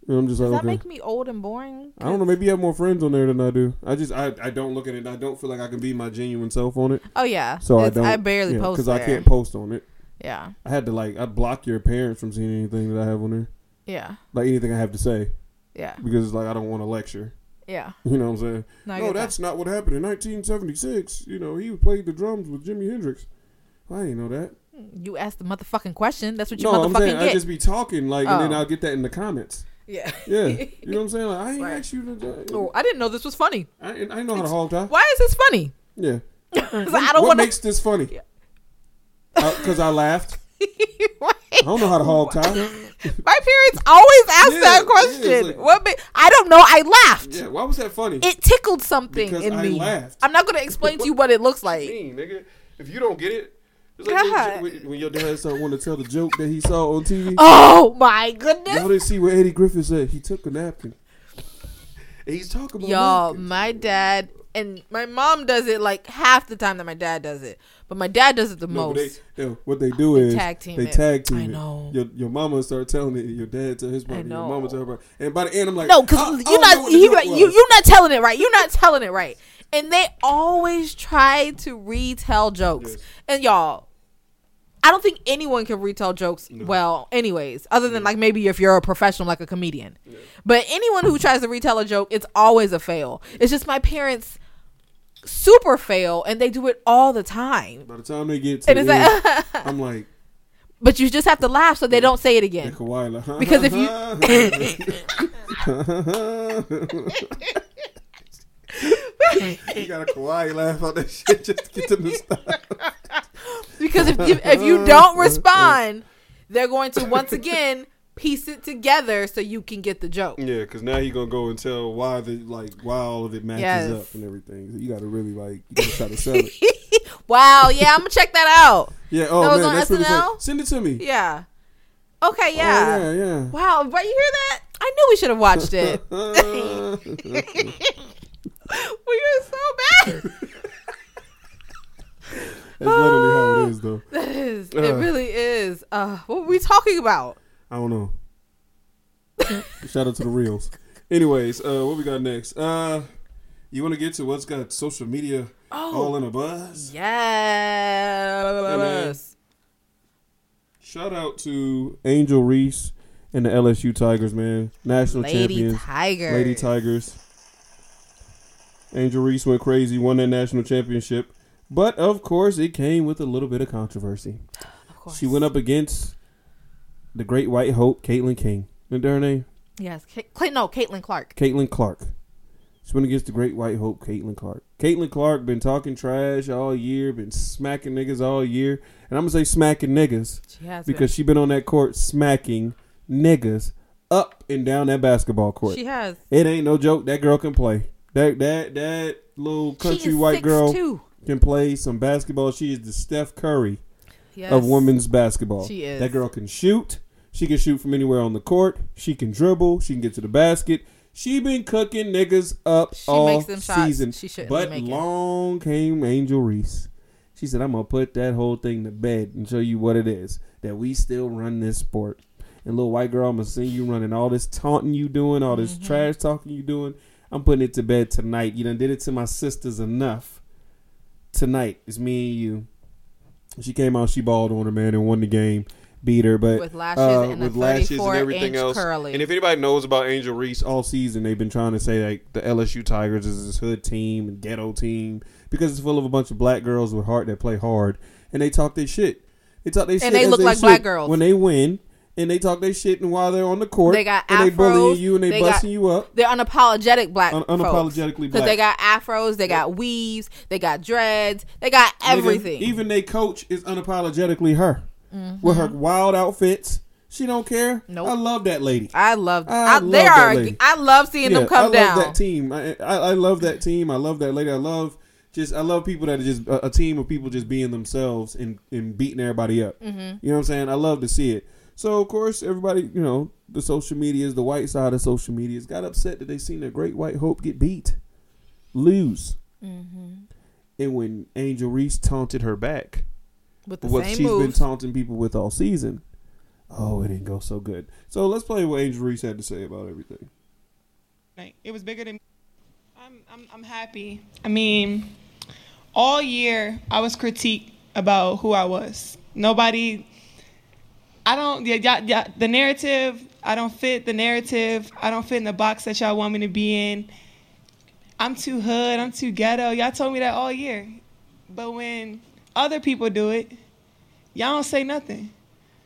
And I'm just Does like, that okay. make me old and boring? I don't know. Maybe you have more friends on there than I do. I just I, I don't look at it. I don't feel like I can be my genuine self on it. Oh yeah. So I don't. I barely yeah, post because I can't post on it. Yeah. I had to like I block your parents from seeing anything that I have on there, Yeah. like anything I have to say, Yeah. because it's like I don't want to lecture. Yeah. [LAUGHS] You know what I'm saying? No, no, get that. that's not what happened in 1976. You know, he played the drums with Jimi Hendrix. I didn't know that. You asked the motherfucking question. That's what you No, I'm motherfucking saying I get. just be talking like, and then Oh. I'll get that in the comments. yeah. Yeah, you know what I'm [LAUGHS] saying? Like I ain't Right. asked you to. Oh, I didn't know this was funny. I, I ain't know how to hold time. Why is this funny? Yeah. [LAUGHS] 'Cause I don't what want makes this funny? Because I laughed. [LAUGHS] Why? I don't know how to hog tie. My parents always ask Yeah, that question. like- what? ma- I don't know. I laughed. Yeah, why was that funny? It tickled something Because in I me. laughed. I'm not gonna explain to you what it looks like. mean, nigga. If you don't get it, like when, your dad started wanting to tell the joke that he saw on TV. Oh my goodness. Y'all didn't see what Eddie Griffin said. He took a napkin. And he's talking about Y'all, napkins. my dad and my mom does it like half the time that my dad does it, but my dad does it the No, most. they, what they do is they tag team they it. tag team I know. Your, your mama start telling it. Your dad tell his brother. Your mama tell her brother. And by the end, I'm like, no, because you're not you, joke like, you was. you're not telling it right. You're not telling it right, and they always try to retell jokes. Yes. And y'all, I don't think anyone can retell jokes well, anyways, other than like maybe if you're a professional, like a comedian. But anyone who tries to retell a joke, it's always a fail. It's just my parents super fail, and they do it all the time. By the time they get to And it's end, like, [LAUGHS] I'm like, but you just have to laugh so they don't say it again. Like, [LAUGHS] Because if you [LAUGHS] got a Kawhi laugh on that [LAUGHS] shit just to get to stop. Because if you, if you don't respond, they're going to once again piece it together so you can get the joke. Yeah, because now he's gonna go and tell why the like why all of it matches Yes. up and everything. So you got to really like you gotta try to sell it. [LAUGHS] Wow, yeah, I'm gonna check that out. Yeah. Oh That was man, on that's really SNL? Send it to me. Yeah. Okay, oh, yeah. Oh, yeah, yeah. Wow, right you hear that? I knew we should have watched it. [LAUGHS] We were so bad. [LAUGHS] That's literally how it is, though. [LAUGHS] That is. It Uh. really is. Uh, what were we talking about? I don't know. Shout out to the reels. Anyways, uh, what we got next? Uh, you want to get to what's got social media all in a buzz? Yes. Shout out to Angel Reese and the LSU Tigers, man. National Lady champions. Tiger. Lady Tigers. Angel Reese went crazy, won that national championship. But of course, it came with a little bit of controversy. Of course. She went up against the Great White Hope, Caitlin King. Remember her name? Yes. Cla- no, Caitlin Clark. Caitlin Clark. She went against the Great White Hope, Caitlin Clark. Caitlin Clark been talking trash all year, been smacking niggas all year. And I'm gonna say smacking niggas She has because she been on that court smacking niggas up and down that basketball court. She has. It ain't no joke. That girl can play. That that that little country white girl 6'2". can play some basketball. She is the Steph Curry Yes. of women's basketball. She is. That girl can shoot. She can shoot from anywhere on the court. She can dribble. She can get to the basket. She been cooking niggas up She all makes them shots season. she shouldn't but long came Angel Reese. She said, "I'm gonna put that whole thing to bed and show you what it is that we still run this sport." And little white girl, I'm gonna see you running all this taunting you doing, all Mm-hmm. this trash talking you doing. I'm putting it to bed tonight. You done did it to my sisters enough. Tonight it's me and you. She came out, she balled on her man and won the game, beat her, but With lashes uh, and with a lashes 34 and everything else. curly. And if anybody knows about Angel Reese, all season they've been trying to say like the LSU Tigers is this hood team and ghetto team because it's full of a bunch of black girls with heart that play hard and they talk their shit. They talk their shit they as look like should black girls. when they win. And they talk their shit, and while they're on the court, They got and they bullying you, and they, they got- busting you up. They're unapologetic black. Un- unapologetically Because they got afros, they got weaves, they got dreads, they got Nigga, everything. even they coach is unapologetically her with her wild outfits. She don't care. Mm-hmm. Nope. I love that lady. I love. I I, love they that are. lady. I love seeing them I come love down. that team. I, I I love that team. I love that lady. I love just I love people that are just a, a team of people just being themselves and, and beating everybody up. Mm-hmm. You know what I'm saying? I love to see it. So of course everybody, you know, the social medias, the white side of social medias, got upset that they seen their great white hope get beat, lose. Mm-hmm. And when Angel Reese taunted her back, with the what same she's been taunting people with all season, oh, it didn't go so good. So let's play what Angel Reese had to say about everything. It was bigger than me. I'm, I'm, I'm happy. I mean, all year I was critiqued about who I was. Nobody, I don't, yeah, yeah, yeah, the narrative, I don't fit the narrative. I don't fit in the box that y'all want me to be in. I'm too hood. I'm too ghetto. Y'all told me that all year. But when other people do it, y'all don't say nothing.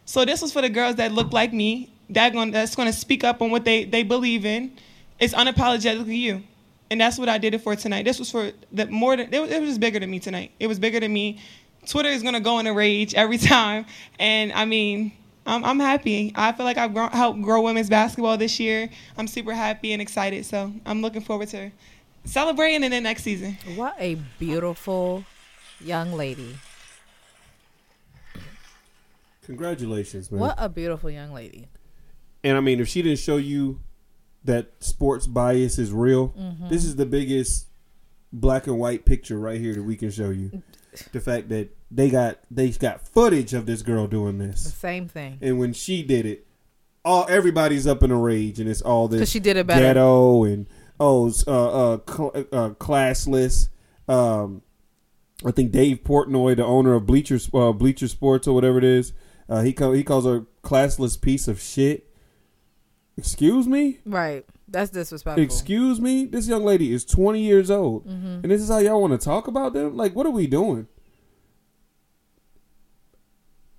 So this was for the girls that look like me, that going that's going to speak up on what they, they believe in. It's unapologetically you, and that's what I did it for tonight. This was for the more than it was, it was bigger than me tonight. It was bigger than me. Twitter is going to go in a rage every [LAUGHS] time, and I mean, I'm, I'm happy. I feel like I've grown, helped grow women's basketball this year. I'm super happy and excited. So I'm looking forward to celebrating in the next season. What a beautiful young lady. Congratulations, man. What a beautiful young lady. And I mean, if she didn't show you that sports bias is real, Mm-hmm. this is the biggest black and white picture right here that we can show you. The fact that they got they got footage of this girl doing The this, same thing. and when she did it, all everybody's up in a rage, and it's all this she did it better. ghetto and oh uh, uh, cl- uh classless. Um, I think Dave Portnoy, the owner of Bleacher uh, Bleacher Sports or whatever it is, uh, he call, he calls her classless piece of shit. Excuse me. Right. That's disrespectful. Excuse me, this young lady is 20 years old, Mm-hmm. and this is how y'all want to talk about them? Like, what are we doing?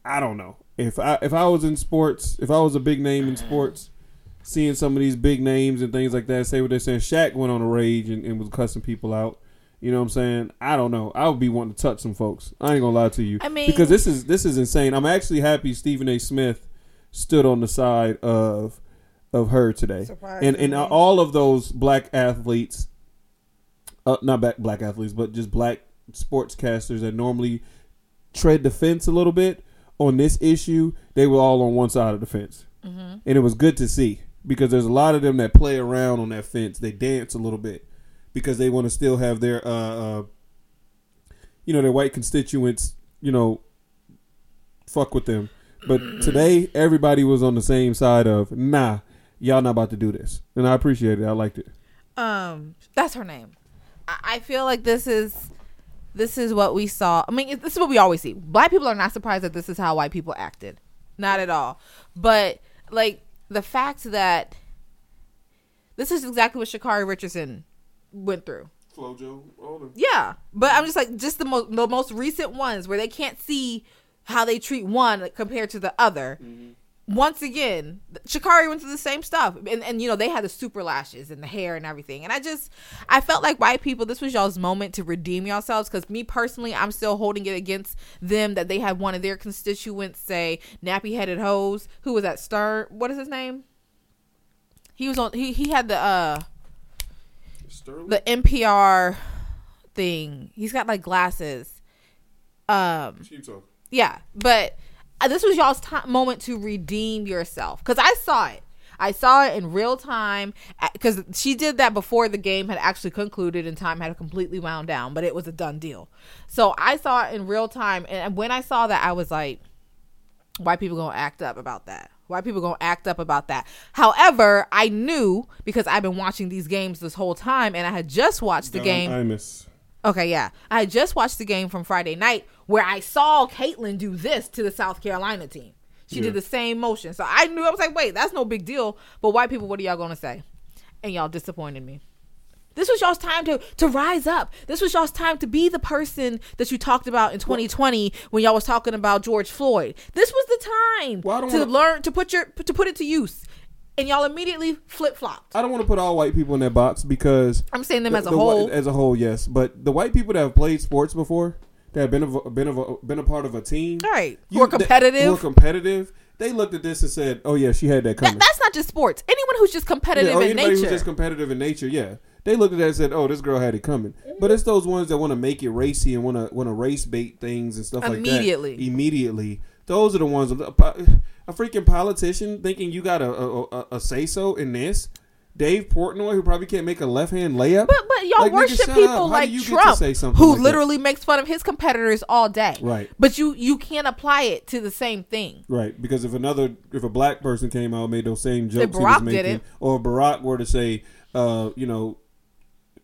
I don't know. If I if I was in sports, if I was a big name in sports, seeing some of these big names and things like that, say what they're saying. Shaq went on a rage and, and was cussing people out. You know what I'm saying? I don't know. I would be wanting to touch some folks. I ain't gonna lie to you. I mean- because this is this is insane. I'm actually happy Stephen A. Smith stood on the side of of her today, and and all of those black athletes, uh, not black black athletes, but just black sportscasters that normally tread the fence a little bit on this issue, they were all on one side of the fence, and it was good to see because there's a lot of them that play around on that fence. They dance a little bit because they want to still have their, uh, uh, you know, their white constituents, you know, fuck with them. But [CLEARS THROAT] today, everybody was on the same side of nah, y'all not about to do this, and I appreciate it. I liked it. um that's her name I, I feel like this is this is what we saw. I mean this is what we always see. Black people are not surprised that this is how white people acted. Not at all. But like the fact that this is exactly what Sha'Carri Richardson went through. Flojo, them. yeah. But i'm just like just the most the most recent ones where they can't see how they treat one compared to the other mm-hmm. Once again, Sha'Carri went through the same stuff, and and you know they had the super lashes and the hair and everything, and I just I felt like white people, this was y'all's moment to redeem yourselves, because me personally, I'm still holding it against them that they had one of their constituents say nappy headed hoes. Who was that? Stern? What is his name? He was on. He he had the uh Sterling. the NPR thing. He's got like glasses. Um. Yeah, but this was y'all's time, moment to redeem yourself because I saw it. I saw it in real time because she did that before the game had actually concluded and time had completely wound down, but it was a done deal. So I saw it in real time, and when I saw that, I was like, why people gonna act up about that." Why people gonna act up about that. However, I knew because I've been watching these games this whole time, and I had just watched the game. I miss. Okay, yeah. I had just watched the game from Friday night where I saw Caitlin do this to the South Carolina team. She did the same motion. So I knew I was like, wait, that's no big deal. But white people, what are y'all gonna say? And y'all disappointed me. This was y'all's time to to rise up. This was y'all's time to be the person that you talked about in 2020 when y'all was talking about George Floyd. This was the time Well, to wanna- learn to put your to put it to use. And y'all immediately flip flopped. I don't want to put all white people in that box because I'm saying them the- as a the whole. as a whole, yes. But the white people that have played sports before, that have been a, been a, been a part of a team, Right. Who you- are competitive. who are competitive. They looked at this and said, "Oh yeah, she had that coming." That, that's not just sports. Anyone who's just competitive yeah, in anybody nature. who's just competitive in nature, yeah. They looked at that and said, "Oh, this girl had it coming." But it's those ones that want to make it racy and want to want to race bait things and stuff like that Immediately. Immediately, those are the ones. A, a freaking politician thinking you got a a, a, a say so in this. Dave Portnoy, who probably can't make a left hand layup. But but y'all Like, worship people like you get to Trump, who like that? literally makes fun of his competitors all day. Right. But you you can't apply it to the same thing. Right, because if another if a black person came out and made those same jokes he Barack was did making, it. or Barack were to say, uh, you know,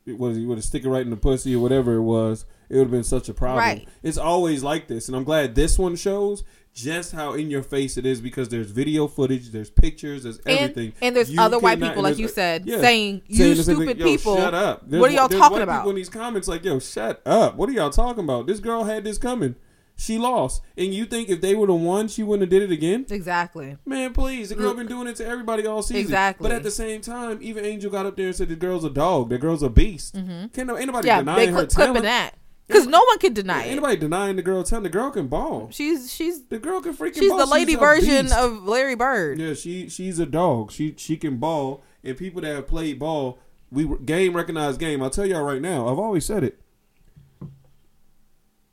it was he would have stick it right in the pussy or whatever it was, it would have been such a problem. Right. It's always like this, and I'm glad this one shows just how in your face it is because there's video footage, there's pictures, there's everything, and there's You other white people, like you said, yeah, saying, "You the same stupid thing, people, Shut up! what are y'all there's talking about?" People in these comments like, yo, shut up! What are y'all talking about? This girl had this coming. She lost, and you think if they would have won, she wouldn't have did it again? Exactly. Man, please. The girl been doing it to everybody all season. Exactly. But at the same time, even Angel got up there and said the girl's a dog. The girl's a beast. Can't no, Mm-hmm. Yeah, denying they her talent. clipping that. Because no one can deny it. Anybody denying the girl talent? The girl can ball. She's she's The girl can freaking. she's ball. the lady a version of Larry Bird. Yeah, she she's a dog. She she can ball, and people that have played ball, we game recognized game. I'll tell y'all right now. I've always said it.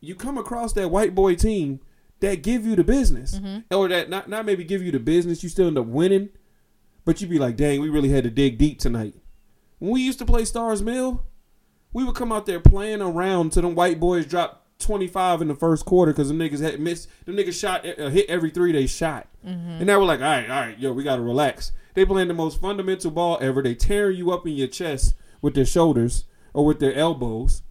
You come across that white boy team that give you the business, Mm-hmm. or that not not maybe give you the business. You still end up winning, but you be like, dang, we really had to dig deep tonight. When we used to play Starr's Mill, we would come out there playing around till them white boys dropped 25 in the first quarter because the niggas had missed. Them niggas shot uh, uh hit every three they shot, mm-hmm. and now we're like, all right, all right, yo, we gotta relax. They playing the most fundamental ball ever. They tearing you up in your chest with their shoulders or with their elbows.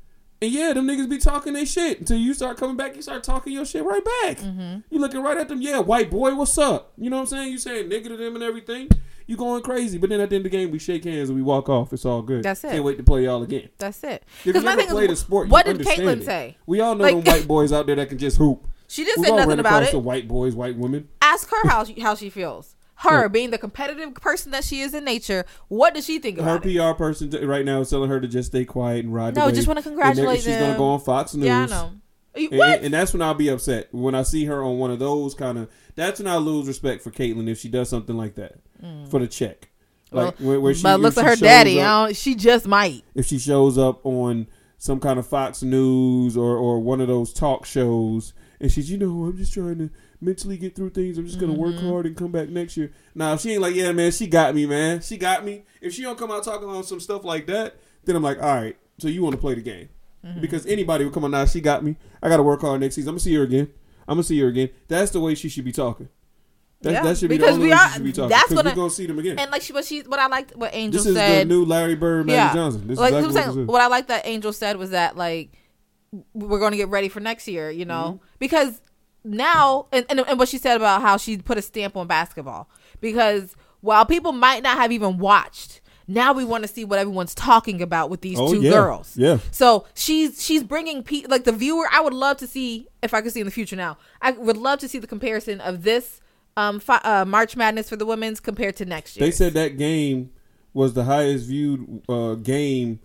And yeah, them niggas be talking their shit until you start coming back. You start talking your shit right back. Mm-hmm. You looking right at them. Yeah, white boy, what's up? You know what I'm saying? You saying nigga to them and everything. You going crazy, but then at the end of the game, we shake hands and we walk off. It's all good. That's it. Can't wait to play y'all again. That's it. If you Because my never thing played a is, sport, you what did it. say? We all know Like- them white boys out there that can just hoop. She didn't We've say nothing about it. white boys, white women. Ask her how she, how she feels. Her being the competitive person that she is in nature, what does she think Her about it? PR person t- right now is telling her to just stay quiet and ride. No, just And then congratulate She's gonna go on Fox News. Yeah, I know. And, and that's when I'll be upset when I see her on one of those kind of. That's when I lose respect for Caitlin if she does something like that for the check. Like where, where she, Mm. but looks at her daddy. up- I don't, she just might. if she shows up on some kind of Fox News or, or one of those talk shows and she's, you know, I'm just trying to mentally get through things. I'm just gonna work Mm-hmm. hard and come back next year. Now if she ain't like, yeah, man, she got me, man. She got me. If she don't come out talking on some stuff like that, then I'm like, all right, so you want to play the game. Mm-hmm. Because anybody would come on now, she got me. I gotta work hard next season. I'm gonna see her again. I'm gonna see her again. That's the way she should be talking. That, Yeah, that should be because the only we way she should be talking. That's gonna- we're gonna see them again. And like she, what she, what I liked, what Angel this is said. the new Larry Bird, Magic Johnson. This like exactly saying, what this what I like that Angel said was that like we're to get ready for next year, you know, Mm-hmm. because now and, and and what she said about how she put a stamp on basketball because while people might not have even watched. Now we want to see what everyone's talking about with these Oh, two yeah. girls. Yeah. So she's she's bringing pe- like the viewer. I would love to see if I could see in the future. Now I would love to see the comparison of this um fi- uh, March Madness for the women's compared to next year. They said that game was the highest viewed uh, game.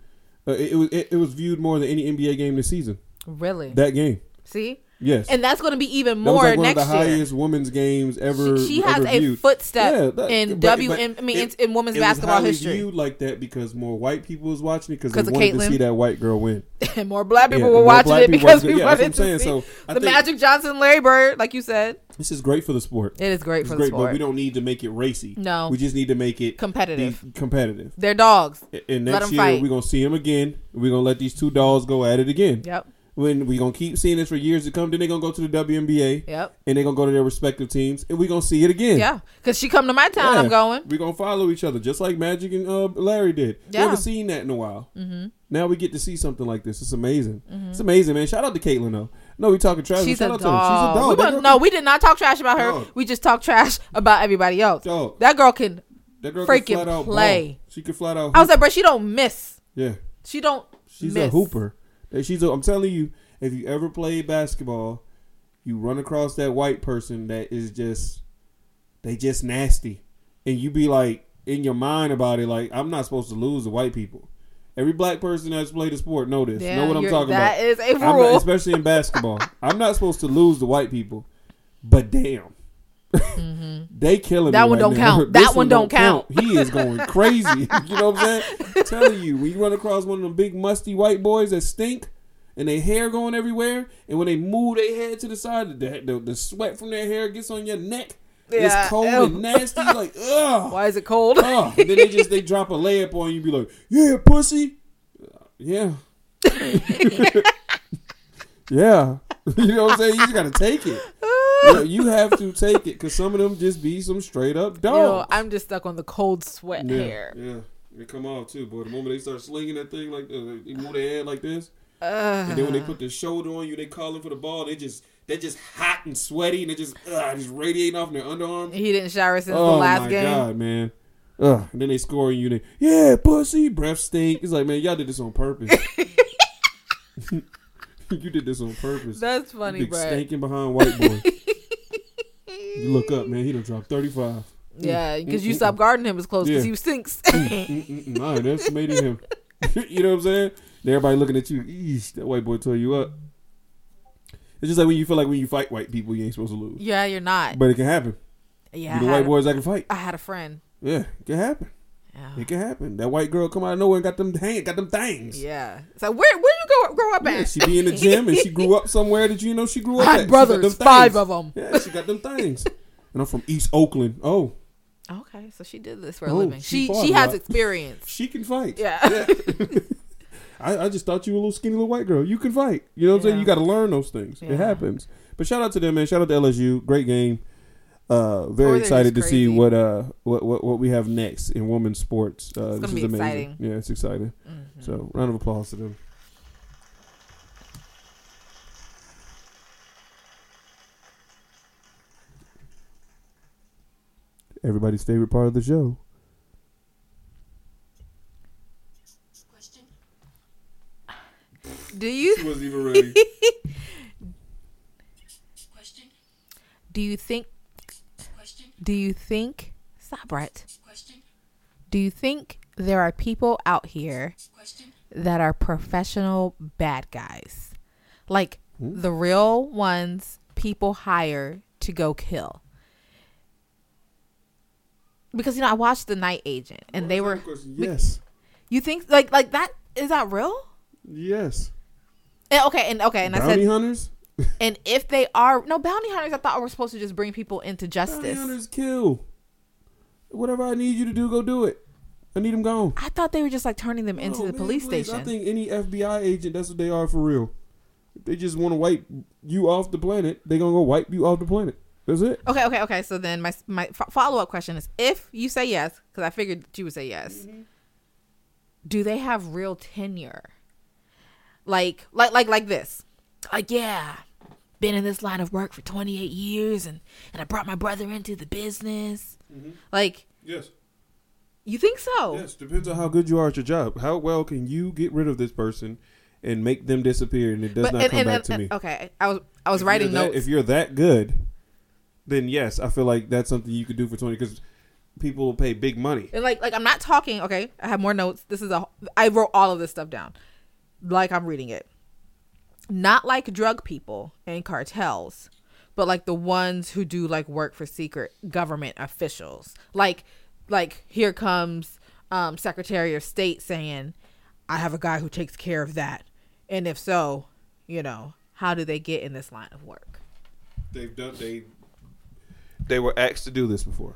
Uh, it, it it was viewed more than any NBA game this season. really That game, see, yes, and that's going to be even more like one next of the year. highest women's games ever. She, she has ever a footstep Yeah, that- in but- W. but in, I mean, it- in, in women's basketball history, Viewed like that because more white people was watching it because 'Cause they wanted to see that white girl win. [LAUGHS] and more black people Yeah, were watching it because we. Yeah, wanted to see. So, the think- Magic Johnson, Larry Bird, like you said. This is great for the sport. It is great It's for great, the sport. but we don't need to make it racy. No. we just need to make it Competitive. competitive. They're dogs. And next year we're gonna see them again. We're gonna let these two dogs go at it again. Yep. When we gonna keep seeing this for years to come, then they're gonna go to the WNBA. Yep. And they're gonna go to their respective teams, and we're gonna see it again. Yeah, because she come to my town, I'm going. We're gonna follow each other just like Magic and uh, Larry did. We Yeah. haven't seen that in a while. Mm-hmm. Now we get to see something like this. It's amazing. It's amazing, man. Shout out to Caitlin though. No, we talking trash. She's shout a her. She's a dog. dog. We no, we did not talk trash about her. Dog. We just talked trash about everybody else. Dog. That girl can. that girl freaking can flat out play. Ball. She can flat out. I was like, bro, she don't miss. yeah. She don't. She's miss. a hooper. That She's. A, I'm telling you, if you ever played basketball, you run across that white person that is just, they just nasty, and you be like in your mind about it, like I'm not supposed to lose to white people. Every black person that's played a sport know this. Yeah, know what I'm talking that about. is a I'm not- rule. especially in basketball. I'm not supposed to lose to white people, but damn. They killing Mm-hmm. That one right don't now. count. [LAUGHS] That one don't count. He is going crazy. [LAUGHS] you know what I'm saying? I'm telling you, when you run across one of them big musty white boys that stink and their hair going everywhere, and when they move their head to the side, the, the, the sweat from their hair gets on your neck. Yeah, It's cold ew. and nasty. Like, ugh. Why is it cold? And then they just they drop a layup on you, be like, yeah, pussy, yeah, [LAUGHS] yeah. you know what I'm saying? You just gotta take it. [LAUGHS] You, know, you have to take it because some of them just be some straight up Yo, dogs. I'm just stuck on the cold sweat yeah, hair. yeah. They come off too, boy. The moment they start slinging that thing like this, they move their head like this, and then when they put the shoulder on you, they calling for the ball. They just they just hot and sweaty, and they just ugh, just radiating off their underarms. He didn't shower since Oh the last my game. god, man. Ugh. And then they score and you they yeah, pussy, breath stink. It's like, man, y'all did this on purpose. [LAUGHS] [LAUGHS] you did this on purpose. That's funny, bro. stinking behind white boy. You look up, man. He done dropped thirty five. Yeah, mm, because you mm, stopped mm. guarding him as close because Yeah. he stinks. Mm-mm, I underestimated him. [LAUGHS] you know what I'm saying? Everybody looking at you. Eesh, that white boy tore you up. It's just like when you feel like when you fight white people, you ain't supposed to lose. Yeah, you're not. But it can happen. yeah, I the white boys that can fight. I had a friend. Yeah, it can happen. Yeah. It can happen. That white girl come out of nowhere and got them hang, got them things. Yeah. So where where you go grow up Yeah, at? she be in the gym and she grew up somewhere Did you know she grew up I at. had them brothers, five of them. Yeah, she got them things. And I'm from East Oakland. Oh, Okay, so she did this for a Oh, living. she She she has lot. experience. she can fight. Yeah. [LAUGHS] I, I just thought you were a little skinny little white girl. You can fight. You know what I'm saying? You got to learn those things. Yeah. It happens. But shout out to them, man. Shout out to LSU. Great game. Uh, very excited to just see what uh what, what what we have next in women's sports. Uh, It's this gonna is be amazing. exciting. Mm-hmm. Yeah, it's exciting. So round of applause to them. Everybody's favorite part of the show. Question. Do you wasn't even ready. Question. [LAUGHS] Do you think Question. do you think stop Brett? Do you think there are people out here that are professional bad guys? Like the real ones people hire to go kill. Because you know, I watched The Night Agent and they were yes, you think like like that is that real? yes. And, okay, and okay, and I said. Bounty hunters. [LAUGHS] and if they are no bounty hunters I thought we were supposed to just bring people into justice. Bounty hunters kill. Whatever I need you to do, go do it. I need them gone. I thought they were just like turning them into Oh, the man, police please. station. I think any FBI agent, that's what they are for real. If they just want to wipe you off the planet, They're gonna go wipe you off the planet. That's it. Okay, okay, okay. So then my my follow up question is: If you say yes, because I figured that you would say yes, mm-hmm. do they have real tenure? Like, like, like, like this? Like, yeah, been in this line of work for twenty eight years, and and I brought my brother into the business. Mm-hmm. Like, Yes. you think so? Yes. Depends on how good you are at your job. How well can you get rid of this person and make them disappear, and it does not come back to me. okay, I was I was If writing that- notes. if you're that good, then yes, I feel like that's something you could do for twenty because people will pay big money. And like like I'm not talking, okay? I have more notes. This is a I wrote all of this stuff down. Like I'm reading it. Not like drug people and cartels, but like the ones who do like work for secret government officials. Like like here comes um Secretary of State saying, "I have a guy who takes care of that." And if so, you know, how do they get in this line of work? They've done they. They were asked to do this before.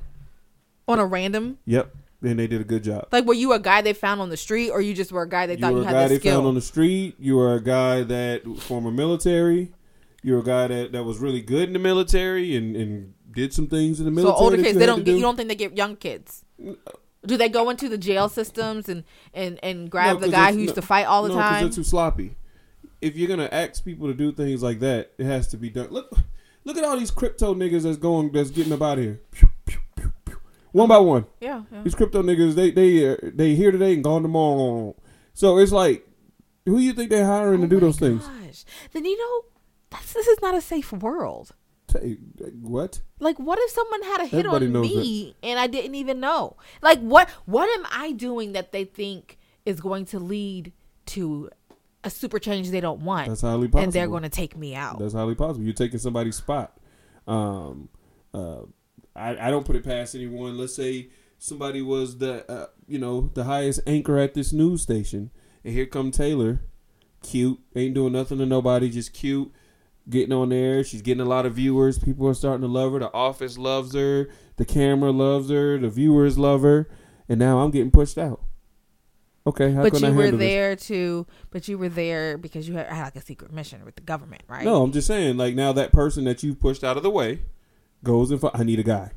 On a random Yep, and they did a good job. like were you a guy they found on the street or you just were a guy they You thought you a had guy the they skill? found on the street. You were a guy that former military. You were a guy that, that was really good in the military and, and did some things in the military. So older kids, they don't get. You don't think they get young kids? Do they go into the jail systems and and and grab No, the guy who used no- to fight all the no, time? they're too sloppy. If you're gonna ask people to do things like that, it has to be done. Look, look at all these crypto niggas that's going, that's getting up out of here, Pew, pew, pew, pew. one by one. Yeah, yeah. These crypto niggas, they they uh, they here today and gone tomorrow. So it's like, who you think they're hiring to do those things? Oh Gosh, then you know, that's this is not a safe world. Say, what? Like, what if someone had a hit Everybody on knows me and I didn't even know? Like, what what am I doing that they think is going to lead to a super change they don't want? That's highly possible. and they're going to take me out. That's highly possible. You're taking somebody's spot. Um, uh, I, I don't put it past anyone. Let's say somebody was the uh, you know the highest anchor at this news station, and here come Taylor, cute, ain't doing nothing to nobody, just cute, getting on there. She's getting a lot of viewers. People are starting to love her. The office loves her. The camera loves her. The viewers love her. And now I'm getting pushed out. Okay, how but can I you were handle this? there to, but you were there because you had, had like a secret mission with the government, right? No, I'm just saying, like now that person that you pushed out of the way goes and I need a guy.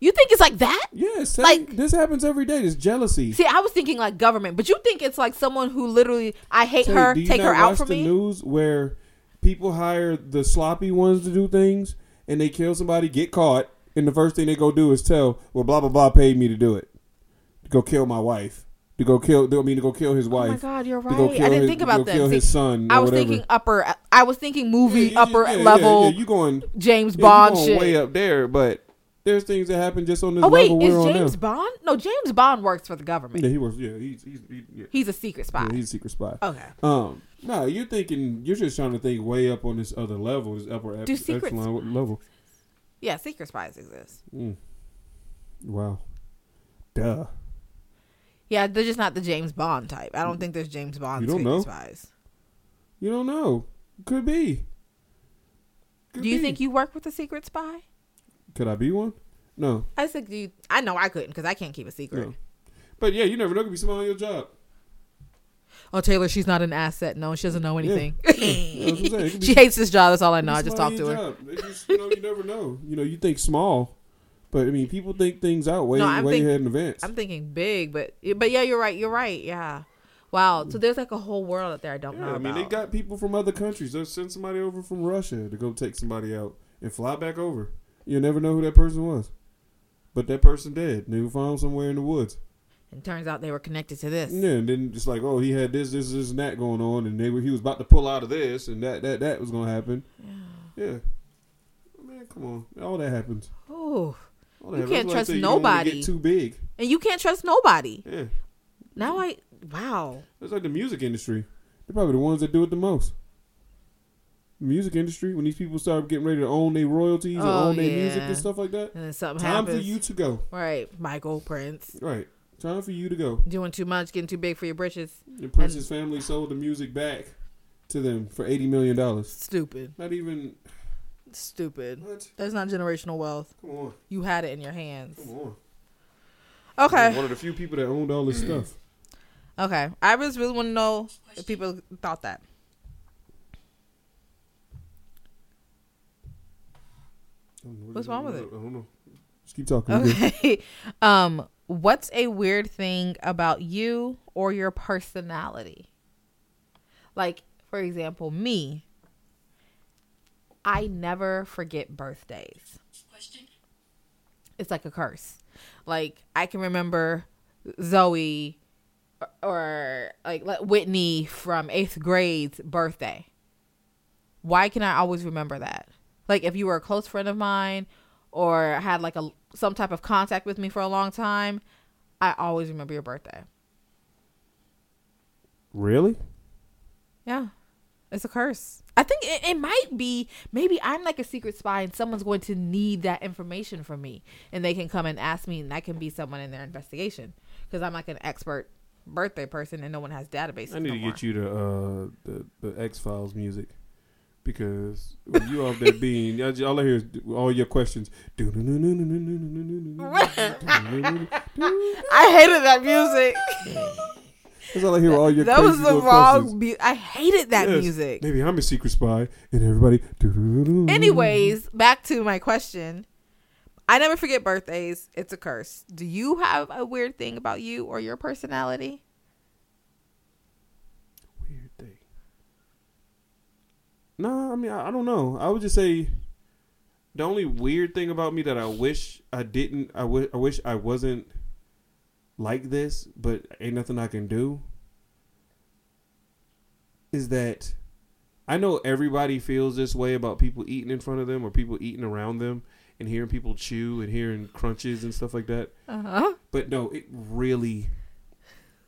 You think it's like that? Yes, Like- like this happens every day. This jealousy. See, I was thinking like government, but you think it's like someone who literally, I hate Tay, her, you take her out the me. news where people hire the sloppy ones to do things, and they kill somebody, get caught, and the first thing they go do is tell, well, blah blah blah, paid me to do it, to go kill my wife, to go kill. I mean, to go kill his wife. Oh my God, you're right. I didn't his- think about that. Kill See, his son. I was whatever. thinking upper. I was thinking movie Yeah, upper yeah, level Yeah, you going James Bond going shit. way up there, but there's things that happen just on this Oh wait, is James. Bond? No, James Bond works for the government. Yeah, he was. Yeah, he's he's he, yeah. He's a secret spy. He's a secret spy. okay. Um, no, you're thinking you're just trying to think way up on this other level, this upper ep- Do secrets- echelon level. Yeah, secret spies exist. Mm. Wow. Duh. Yeah, they're just not the James Bond type. I don't think there's James Bond You don't secret know. spies. You don't know. Could be. Could Do you be. think you work with a secret spy? Could I be one? No. I think you. I know I couldn't because I can't keep a secret. No. But yeah, you never know. Could be somebody on your job. Oh, Taylor, she's not an asset. No, she doesn't know anything. [LAUGHS] That's what I'm saying. It [LAUGHS] could be- she hates this job. That's all I know. I just talked to her. Just, you know, you never know. You know, you think small, but I mean, people think things out way, No, I'm way think- ahead in advance. I'm thinking big, but but yeah, you're right. You're right. Yeah. Wow. So there's like a whole world out there I don't Yeah, know I mean, about. they got people from other countries. They'll send somebody over from Russia to go take somebody out and fly back over. You'll never know who that person was. But that person dead. They were found somewhere in the woods. and turns out they were connected to this. Yeah, and then just like, oh, he had this, this, this, and that going on, and they were, he was about to pull out of this, and that, that, that was going to happen. Yeah. Man, come on. All that happens. Oh, That You can't That's why I trust say you nobody. Get too big. and you can't trust nobody. Yeah. Now I wow. It's like the music industry. They're probably the ones that do it the most. The music industry, when these people start getting ready to own their royalties and Oh, own their music and stuff like that, And then something time happens. for you to go. Right, Michael Prince Right. Time for you to go. doing too much, getting too big for your britches. The Prince's family sold the music back to them for $80 million. Stupid. Not even. Stupid. What? That's not generational wealth. Come on. You had it in your hands. Come on. Okay, One of the few people that owned all this stuff. okay. I just really want to know if people thought that. I don't know. What's wrong with it? I don't know. Just keep talking. Okay. [LAUGHS] um, what's a weird thing about you or your personality? Like, for example, me. I never forget birthdays. It's like a curse. Like I can remember Zoe or, or like let- Whitney from eighth grade's birthday. Why can I always remember that? Like if you were a close friend of mine or had like a some type of contact with me for a long time, I always remember your birthday. Really? Yeah. It's a curse. I think it, it might be maybe I'm like a secret spy and someone's going to need that information from me and they can come and ask me and that can be someone in their investigation because I'm like an expert birthday person and no one has databases. I need no to more. get you to uh, the the X Files music because when you off that bean, all all I hear is all your questions. [LAUGHS] [LAUGHS] I hated that music. [LAUGHS] That's all I hear. All your that was the wrong. Mu- I hated that Yes, music. Maybe I'm a secret spy, and everybody. Anyways, back to my question. I never forget birthdays. It's a curse. Do you have a weird thing about you or your personality? weird thing. Nah, I mean I, I don't know. I would just say the only weird thing about me that I wish I didn't. I wi- I wish I wasn't like this, but ain't nothing I can do. Is that I know everybody feels this way about people eating in front of them or people eating around them and hearing people chew and hearing crunches and stuff like that. Uh huh. But no, it really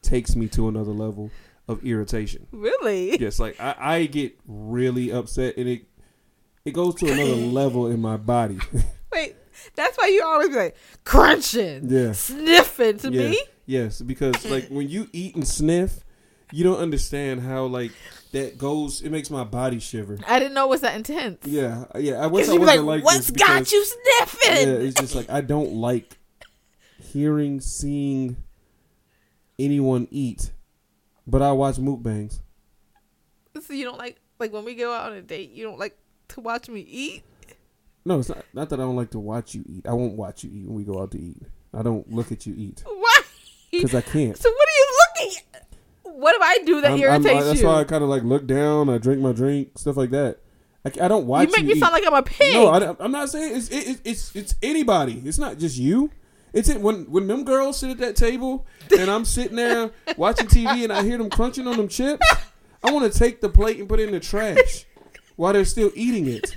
takes me to another level of irritation. Really? yes, like I, I get really upset and it it goes to another [LAUGHS] level in my body. Wait, that's why you always be like crunching, Yeah. sniffing to yeah. me. Yes, because like when you eat and sniff, you don't understand how like that goes. It makes my body shiver. I didn't know it was that intense. Yeah, yeah. I wish I wasn't like, like, what's this got because- you sniffing? Yeah, it's just like I don't like hearing, seeing anyone eat, but I watch mukbangs. So you don't like like when we go out on a date, you don't like to watch me eat. No, it's not. Not that I don't like to watch you eat. I won't watch you eat when we go out to eat. I don't look at you eat Why? because I can't. So what are you looking at? What if I do that I'm- I'm- irritates that's you? why I kind of like look down. I drink my drink, stuff like that. I, I don't watch you make you me eat. sound like I'm a pig. No, I, am not saying it's it, it, it's it's anybody. It's not just you. It's it when when them girls sit at that table [LAUGHS] and I'm sitting there watching TV and I hear them crunching on them chips. I want to take the plate and put it in the trash while they're still eating it.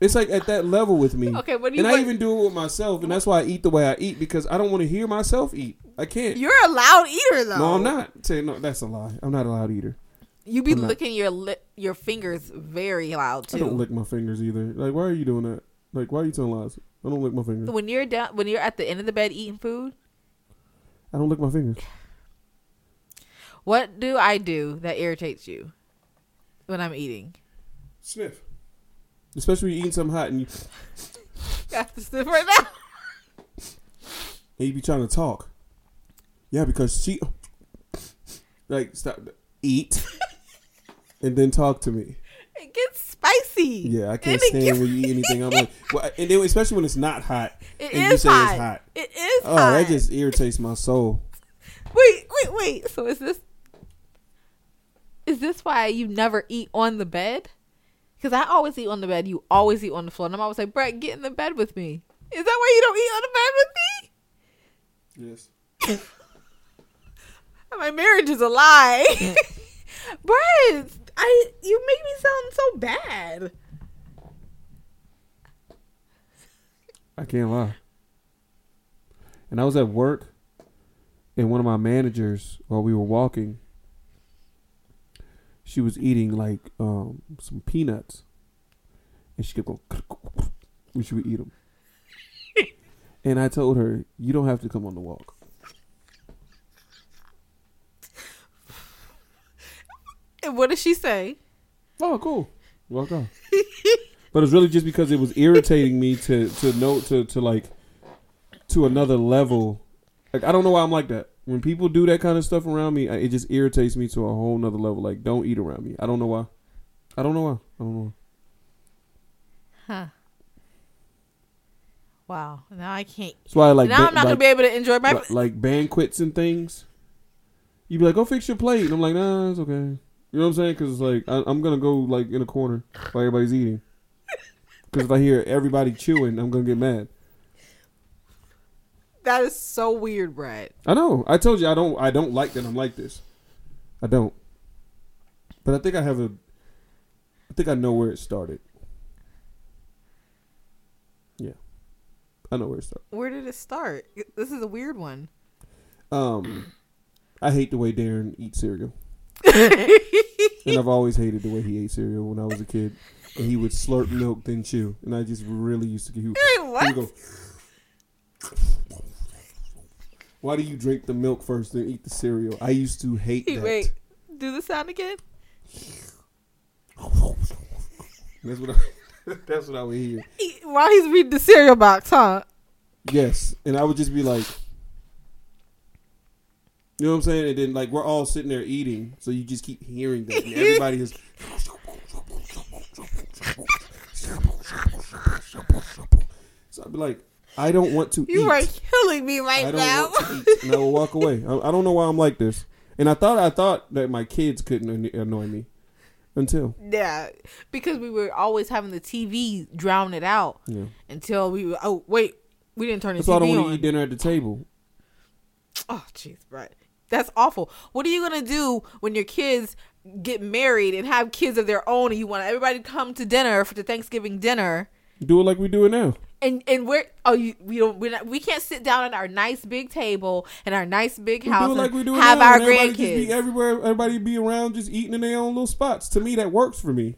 It's like at that level with me. [LAUGHS] Okay, what do you? and you I even do it with myself, and that's why I eat the way I eat because I don't want to hear myself eat. I can't. You're a loud eater though. no, I'm not. Say no, that's a lie. I'm not a loud eater. You be I'm not. licking your lip, your fingers very loud too. I don't lick my fingers either. Like, why are you doing that? Like, why are you telling lies? I don't lick my fingers. When you're down, when you're at the end of the bed eating food, I don't lick my fingers. what do I do that irritates you when I'm eating? Sniff. Especially when you're eating something hot and you, [LAUGHS] Got to sniff right now. [LAUGHS] and you be trying to talk. Yeah, because she like stop eat [LAUGHS] and then talk to me. It gets spicy. Yeah, I can't And stand gets- when you eat anything. I'm like, well, and then especially when it's not hot It and you say hot. it's hot. It is Oh, hot. that just irritates my soul. wait, wait, wait. So is this is this why you never eat on the bed? Because I always eat on the bed. You always eat on the floor, and I'm always like, Brett, get in the bed with me. Is that why you don't eat on the bed with me? Yes. [LAUGHS] My marriage is a lie. [LAUGHS] Brett, I you make me sound so bad. I can't lie. And I was at work, and one of my managers, while we were walking, she was eating like um, some peanuts, and she kept going. We should eat them. [LAUGHS] and I told her, "You don't have to come on the walk." And what did she say? Oh, cool. Walk on. but it's really just because it was irritating me to to know to to like to another level. Like I don't know why I'm like that. When people do that kind of stuff around me, I- it just irritates me to a whole nother level. Like don't eat around me. I don't know why. I don't know why. I don't know. Why. Huh. Wow. Now I can't. That's why I like now ba- I'm not like, gonna be able to enjoy my. like, like banquets and things. You'd be like, go fix your plate, and I'm like, nah, it's okay. You know what I'm saying? Because it's like I, I'm gonna go like in a corner while everybody's eating. Because if I hear everybody chewing, I'm gonna get mad. That is so weird, Brett. I know. I told you I don't. I don't like that. I'm like this. I don't. But I think I have a. I think I know where it started. Yeah, I know where it started. Where did it start? This is a weird one. Um, I hate the way Darren eats cereal, [LAUGHS] and I've always hated the way he ate cereal when I was a kid. And he would slurp milk then chew, and I just really used to get. He would, Wait, he what? would go. Why do you drink the milk first then eat the cereal? I used to hate that. Wait, do the sound again. [LAUGHS] That's what I, [LAUGHS] that's what I would hear. He- While he's reading the cereal box, huh? Yes, and I would just be like, you know what I'm saying? And then like we're all sitting there eating, so you just keep hearing that, and everybody is. [LAUGHS] So I'd be like, I don't want to You eat. are killing me right I don't now. want to eat, and I will walk away. I, I don't know why I'm like this, and I thought I thought that my kids couldn't annoy me until yeah, because we were always having the TV drown it out yeah. until we were. Oh wait, we didn't turn the That's why I TV don't want to eat dinner at the table. Oh, jeez, Brett. That's awful. What are you gonna do when your kids get married and have kids of their own, and you want everybody to come to dinner for the Thanksgiving dinner? Do it like we do it now. And and we're oh you we don't we're not, we can't sit down at our nice big table and our nice big house like we do have now, our and everybody just grandkids. Be everywhere, everybody be around, just eating in their own little spots. To me, that works for me.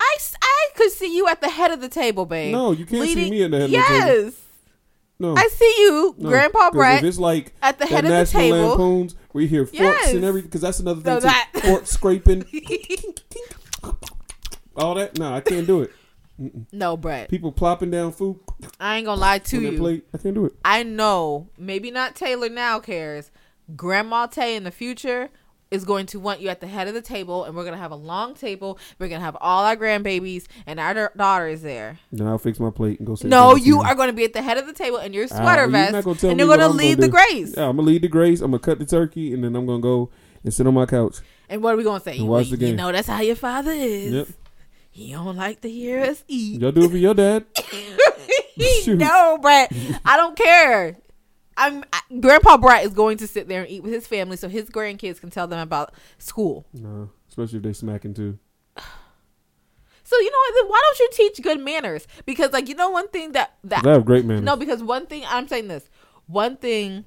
I, I could see you at the head of the table, babe. No, you can't see Leading- me at the head of the yes. table. No, I see you, no. Grandpa Brett. It's like at the head of the table. Lampoons, we hear forks Yes. and everything. Because that's another thing. Too. that- Fork scraping, [LAUGHS] all that. No, I can't do it. No, Brett. People plopping down food I ain't gonna lie to you. plate. I can't do it. I know, maybe not Taylor now cares. Grandma Tay in the future is going to want you at the head of the table, and we're gonna have a long table. We're gonna have all our grandbabies and our da- daughters there. Then I'll fix my plate and go sit. No, you are going to be at the head of the table in your sweater you're vest, gonna and you're going to I'm lead the grace. Yeah, I'm gonna lead the grace. I'm gonna cut the turkey, and then I'm gonna go and sit on my couch. And what are we going to say? And watch You- the You know that's how your father is. Yep. He don't like to hear us eat. Y'all do it for your dad. [LAUGHS] [LAUGHS] No, Brett. I don't care. I'm I, Grandpa Brett is going to sit there and eat with his family, so his grandkids can tell them about school. No, especially if they smacking too. [SIGHS] So you know what? Then why don't you teach good manners? Because like you know one thing that that I have great manners. no, because one thing I'm saying this one thing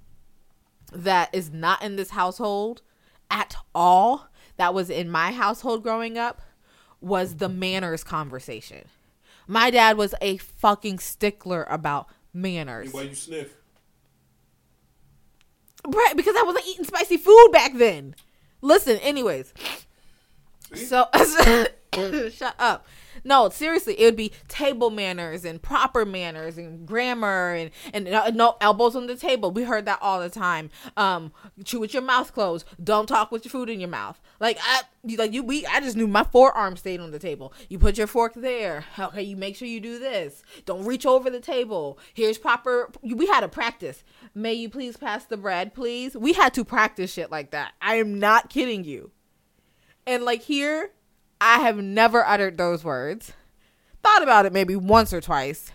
that is not in this household at all that was in my household growing up was the manners conversation. My dad was a fucking stickler about manners. Why you sniff? Right, because I wasn't eating spicy food back then. Listen, anyways. So [COUGHS] shut up. No, seriously, it would be table manners and proper manners and grammar and and no elbows on the table. We heard that all the time. Um, chew with your mouth closed. Don't talk with your food in your mouth. Like I, like you, we. I just knew my forearm stayed on the table. You put your fork there. Okay, you make sure you do this. Don't reach over the table. Here's proper. We had to practice. May you please pass the bread, please. We had to practice shit like that. I am not kidding you. And like here, I have never uttered those words. Thought about it maybe once or twice,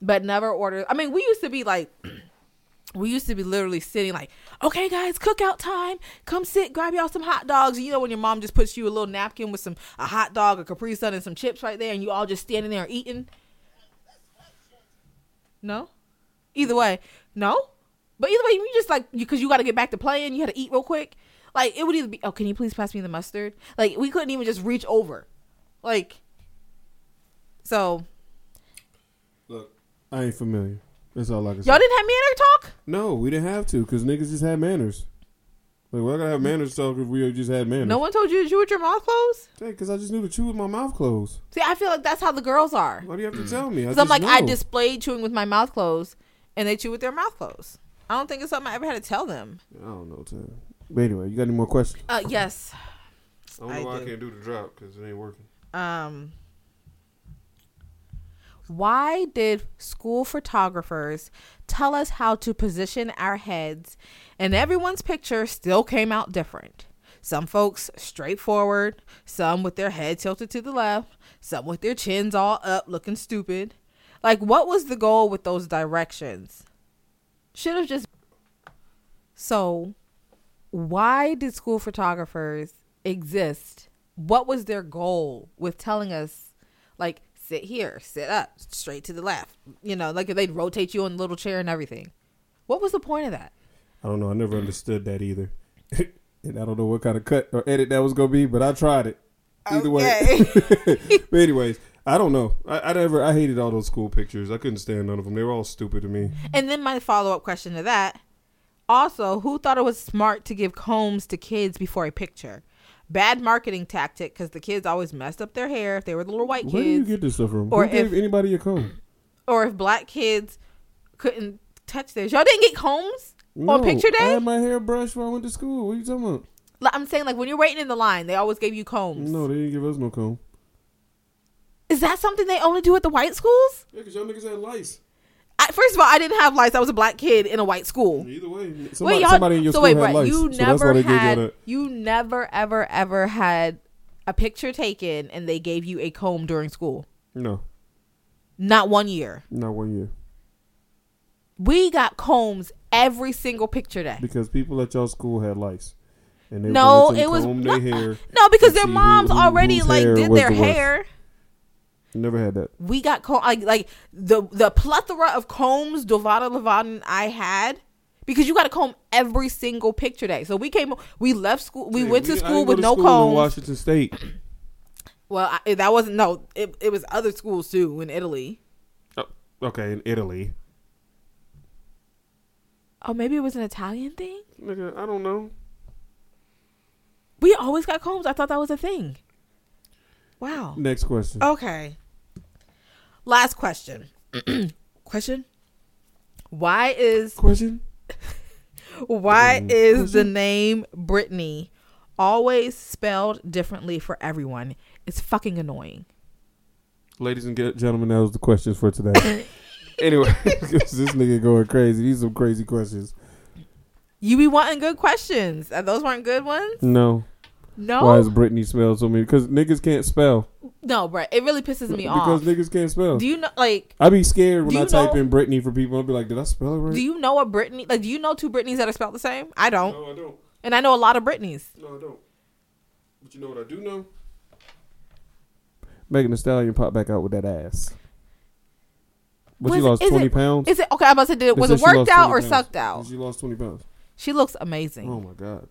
but never ordered. I mean, we used to be like, [CLEARS THROAT] we used to be literally sitting like, okay, guys, cookout time. Come sit, grab y'all some hot dogs. You know when your mom just puts you a little napkin with some a hot dog, a Capri Sun, and some chips right there, and you all just standing there eating. No, either way, no. But either way, you just like because you, got to get back to playing. You had to eat real quick. Like it would either be, oh, can you please pass me the mustard? Like we couldn't even just reach over. Like, so Look, I ain't familiar. That's all I can say. y'all didn't have manner talk. No, we didn't have to because niggas just had manners. Like, we're gonna have manners talk if we just had manners. No one told you to chew with your mouth closed. because I just knew to chew with my mouth closed. See, I feel like that's how the girls are. Why do you have to tell me? Because [CLEARS THROAT] I'm like, I displayed chewing with my mouth closed, and they chew with their mouth closed. I don't think it's something I ever had to tell them. I don't know, Tim. But anyway, you got any more questions? Uh, yes. I don't know I why do. I can't do the drop because it ain't working. Um, why did school photographers tell us how to position our heads, and everyone's picture still came out different? Some folks straightforward, some with their head tilted to the left, some with their chins all up looking stupid. Like, what was the goal with those directions? Should have just. So, why did school photographers exist? What was their goal with telling us, like, sit here, sit up, straight to the left? You know, like they'd rotate you on the little chair and everything. What was the point of that? I don't know. I never understood that either. [LAUGHS] and I don't know what kind of cut or edit that was gonna be, but I tried it. Either way. [LAUGHS] but anyways, I don't know. I, I never. I hated all those school pictures. I couldn't stand none of them. They were all stupid to me. And then my follow up question to that also, who thought it was smart to give combs to kids before a picture? Bad marketing tactic because the kids always messed up their hair if they were the little white kids. Where do you get this stuff from? Or Who gave if- anybody a comb? or if black kids couldn't touch theirs. Y'all didn't get combs No, on picture day? I had my hair brushed when I went to school. What are you talking about? Like, I'm saying, like, when you're waiting in the line, they always gave you combs. No, they didn't give us no comb. Is that something they only do at the white schools? Yeah, because y'all niggas had lice. I, first of all, I didn't have lights. I was a black kid in a white school. Either way, somebody, wait, y'all, somebody in your so school wait, had lice. you so never they gave y'all had, you never, ever, ever had a picture taken and they gave you a comb during school. No, Not one year. not one year. We got combs every single picture day. Because people at y'all school had lice. And they No, it was no, their hair. no because their see who- moms who- already like did their the worst. Never had that. we got comb like like the the plethora of combs Dovada Levada and I had because you got to comb every single picture day. So we came, we left school, we Hey, went to I school with to no school in combs. Washington State. Well, I, that wasn't no, it, it was other schools too in Italy. Oh, okay, in Italy. Oh, maybe it was an Italian thing. Nigga, I don't know. We always got combs. I thought that was a thing. Wow. Next question. Okay. Last question. [CLEARS THROAT] question. Why is Question. [LAUGHS] Why Mm, is the name Brittany always spelled differently for everyone? It's fucking annoying. Ladies and gentlemen, that was the questions for today. [LAUGHS] anyway, [LAUGHS] this nigga going crazy. These are some crazy questions. You be wanting good questions. Uh, Those weren't good ones? No. No. Why is Brittany spelled so many? Because niggas can't spell. No, Brett. It really pisses me off. because off. niggas can't spell. Do you know like I be scared when Do I you type know- in Brittany for people. I'll be like, did I spell it right? do you know a Brittany like do you know two Britneys that are spelled the same? I don't. no, I don't. And I know a lot of Britneys. No, I don't. But you know what I do know? Megan Thee Stallion popped back out with that ass. But she Was- lost is twenty it- pounds. Is it okay? I'm about to do it. They Was said it she worked lost out 20 or pounds. sucked out? She lost twenty pounds. She looks amazing. Oh my god.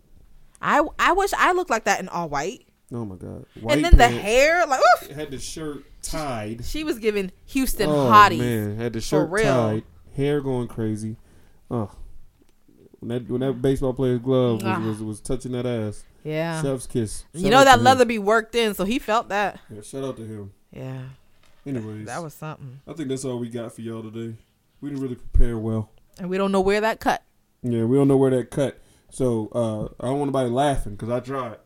I I wish I looked like that in all white. Oh my god. and then the hair, like oof, had the shirt tied. she was giving Houston oh hotties. man, had the For shirt real. tied, hair going crazy. Oh, when that when that baseball player's glove was, Ah. was, was touching that ass. Yeah. Chef's kiss. You know that to him. leather be worked in, so he felt that. Yeah, shout out to him. Yeah. Anyways, That was something. I think that's all we got for y'all today. We didn't really prepare well. And we don't know where that cut. Yeah, we don't know where that cut. So uh, I don't want nobody laughing because I tried.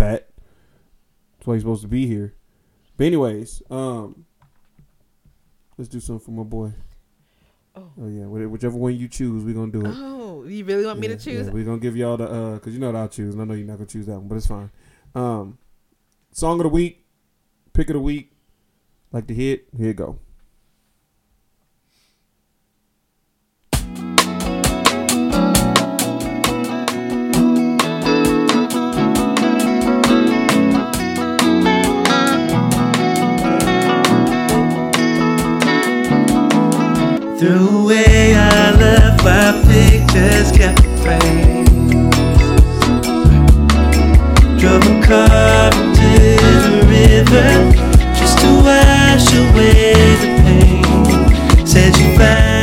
Pat, that's why he's supposed to be here. But anyways, um, let's do something for my boy. Oh. yeah, whichever one you choose, we're gonna do it. Oh, you really want me to choose? Yeah, we're gonna give y'all the uh, cause you know what I'll choose, and I know you're not gonna choose that one, but it's fine. Um, song of the week, pick of the week, like the hit. Here you go. Threw away I left my pictures kept framed. Drove a car to the river just to wash away the pain. Said you find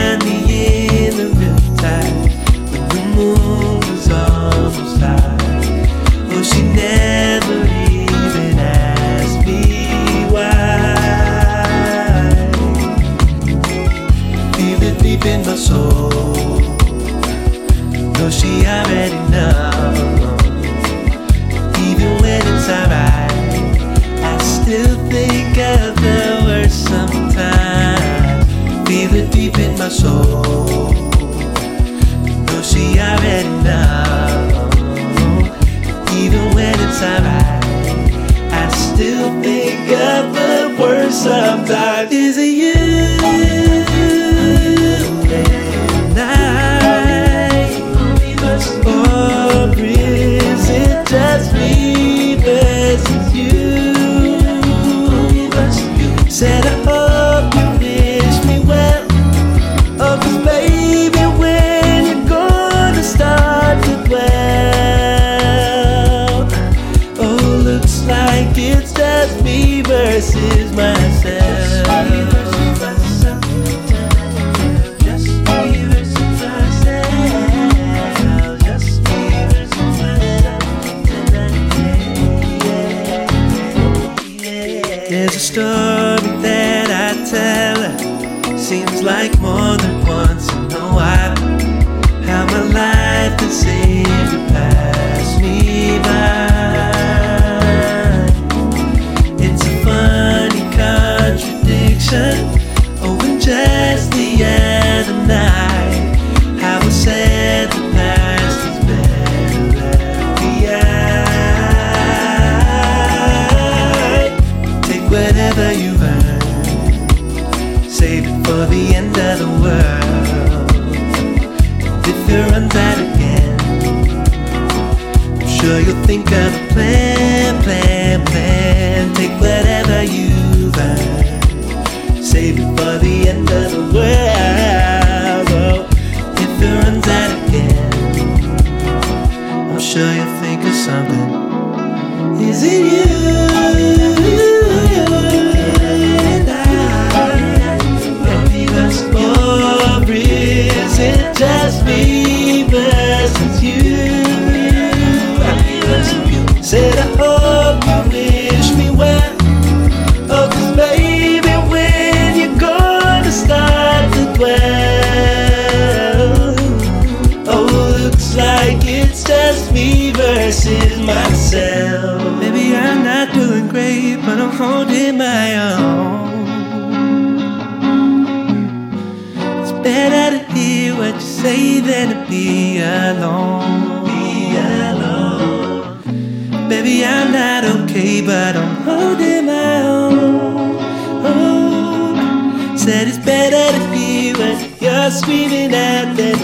soul. No, she already knows. Even when it's alright, I still think of the worst sometimes. Is it you? Than to be alone. Be alone. Baby, I'm not okay, but I'm holding my own. Oh, said it's better to hear what you're screaming out than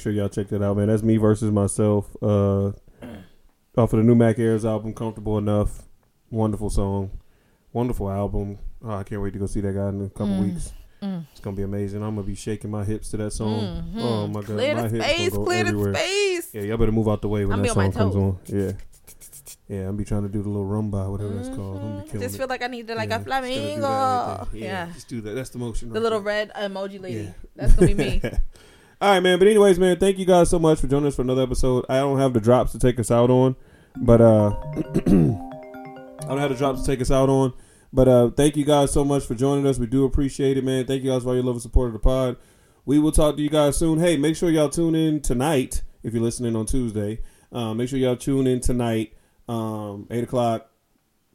make sure y'all check that out, man. That's me versus myself. Uh, off of the new Mac Ayres album, "Comfortable Enough." Wonderful song, wonderful album. Oh, I can't wait to go see that guy in a couple Mm. weeks. Mm. It's gonna be amazing. I'm gonna be shaking my hips to that song. Mhm. Oh my god, Clear my the hips space, gonna go clear the everywhere. space. Yeah, y'all better move out the way when I'm that be on song comes on. Yeah, yeah, I'm be trying to do the little rumba, whatever that's called. I'm be I killing just it. feel like I need to like Yeah, a just gotta do that flamingo. right there. yeah. just do that. That's the motion. The right little there. red emoji lady. Yeah. That's gonna be me. [LAUGHS] All right, man. But anyways, man, thank you guys so much for joining us for another episode. I don't have the drops to take us out on, but uh, [CLEARS THROAT] I don't have the drops to take us out on. But uh, thank you guys so much for joining us. We do appreciate it, man. Thank you guys for all your love and support of the pod. We will talk to you guys soon. Hey, make sure y'all tune in tonight if you're listening on Tuesday. Uh, make sure y'all tune in tonight, um, eight o'clock,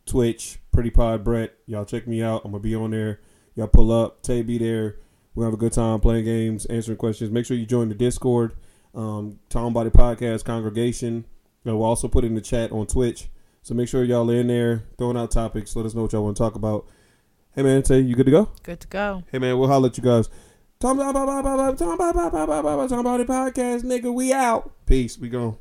Twitch, Pretty Pod Brett. Y'all check me out. I'm gonna be on there. Y'all pull up. Tay be there. We have a good time playing games, answering questions. Make sure you join the Discord, um, Tom Body Podcast congregation. You we'll also put it in the chat on Twitch. So make sure y'all are in there, throwing out topics. Let us know what y'all want to talk about. Hey man, say you good to go? Good to go. Hey man, we'll holler at you guys. Tom Body Podcast, nigga, we out. Peace. We gone.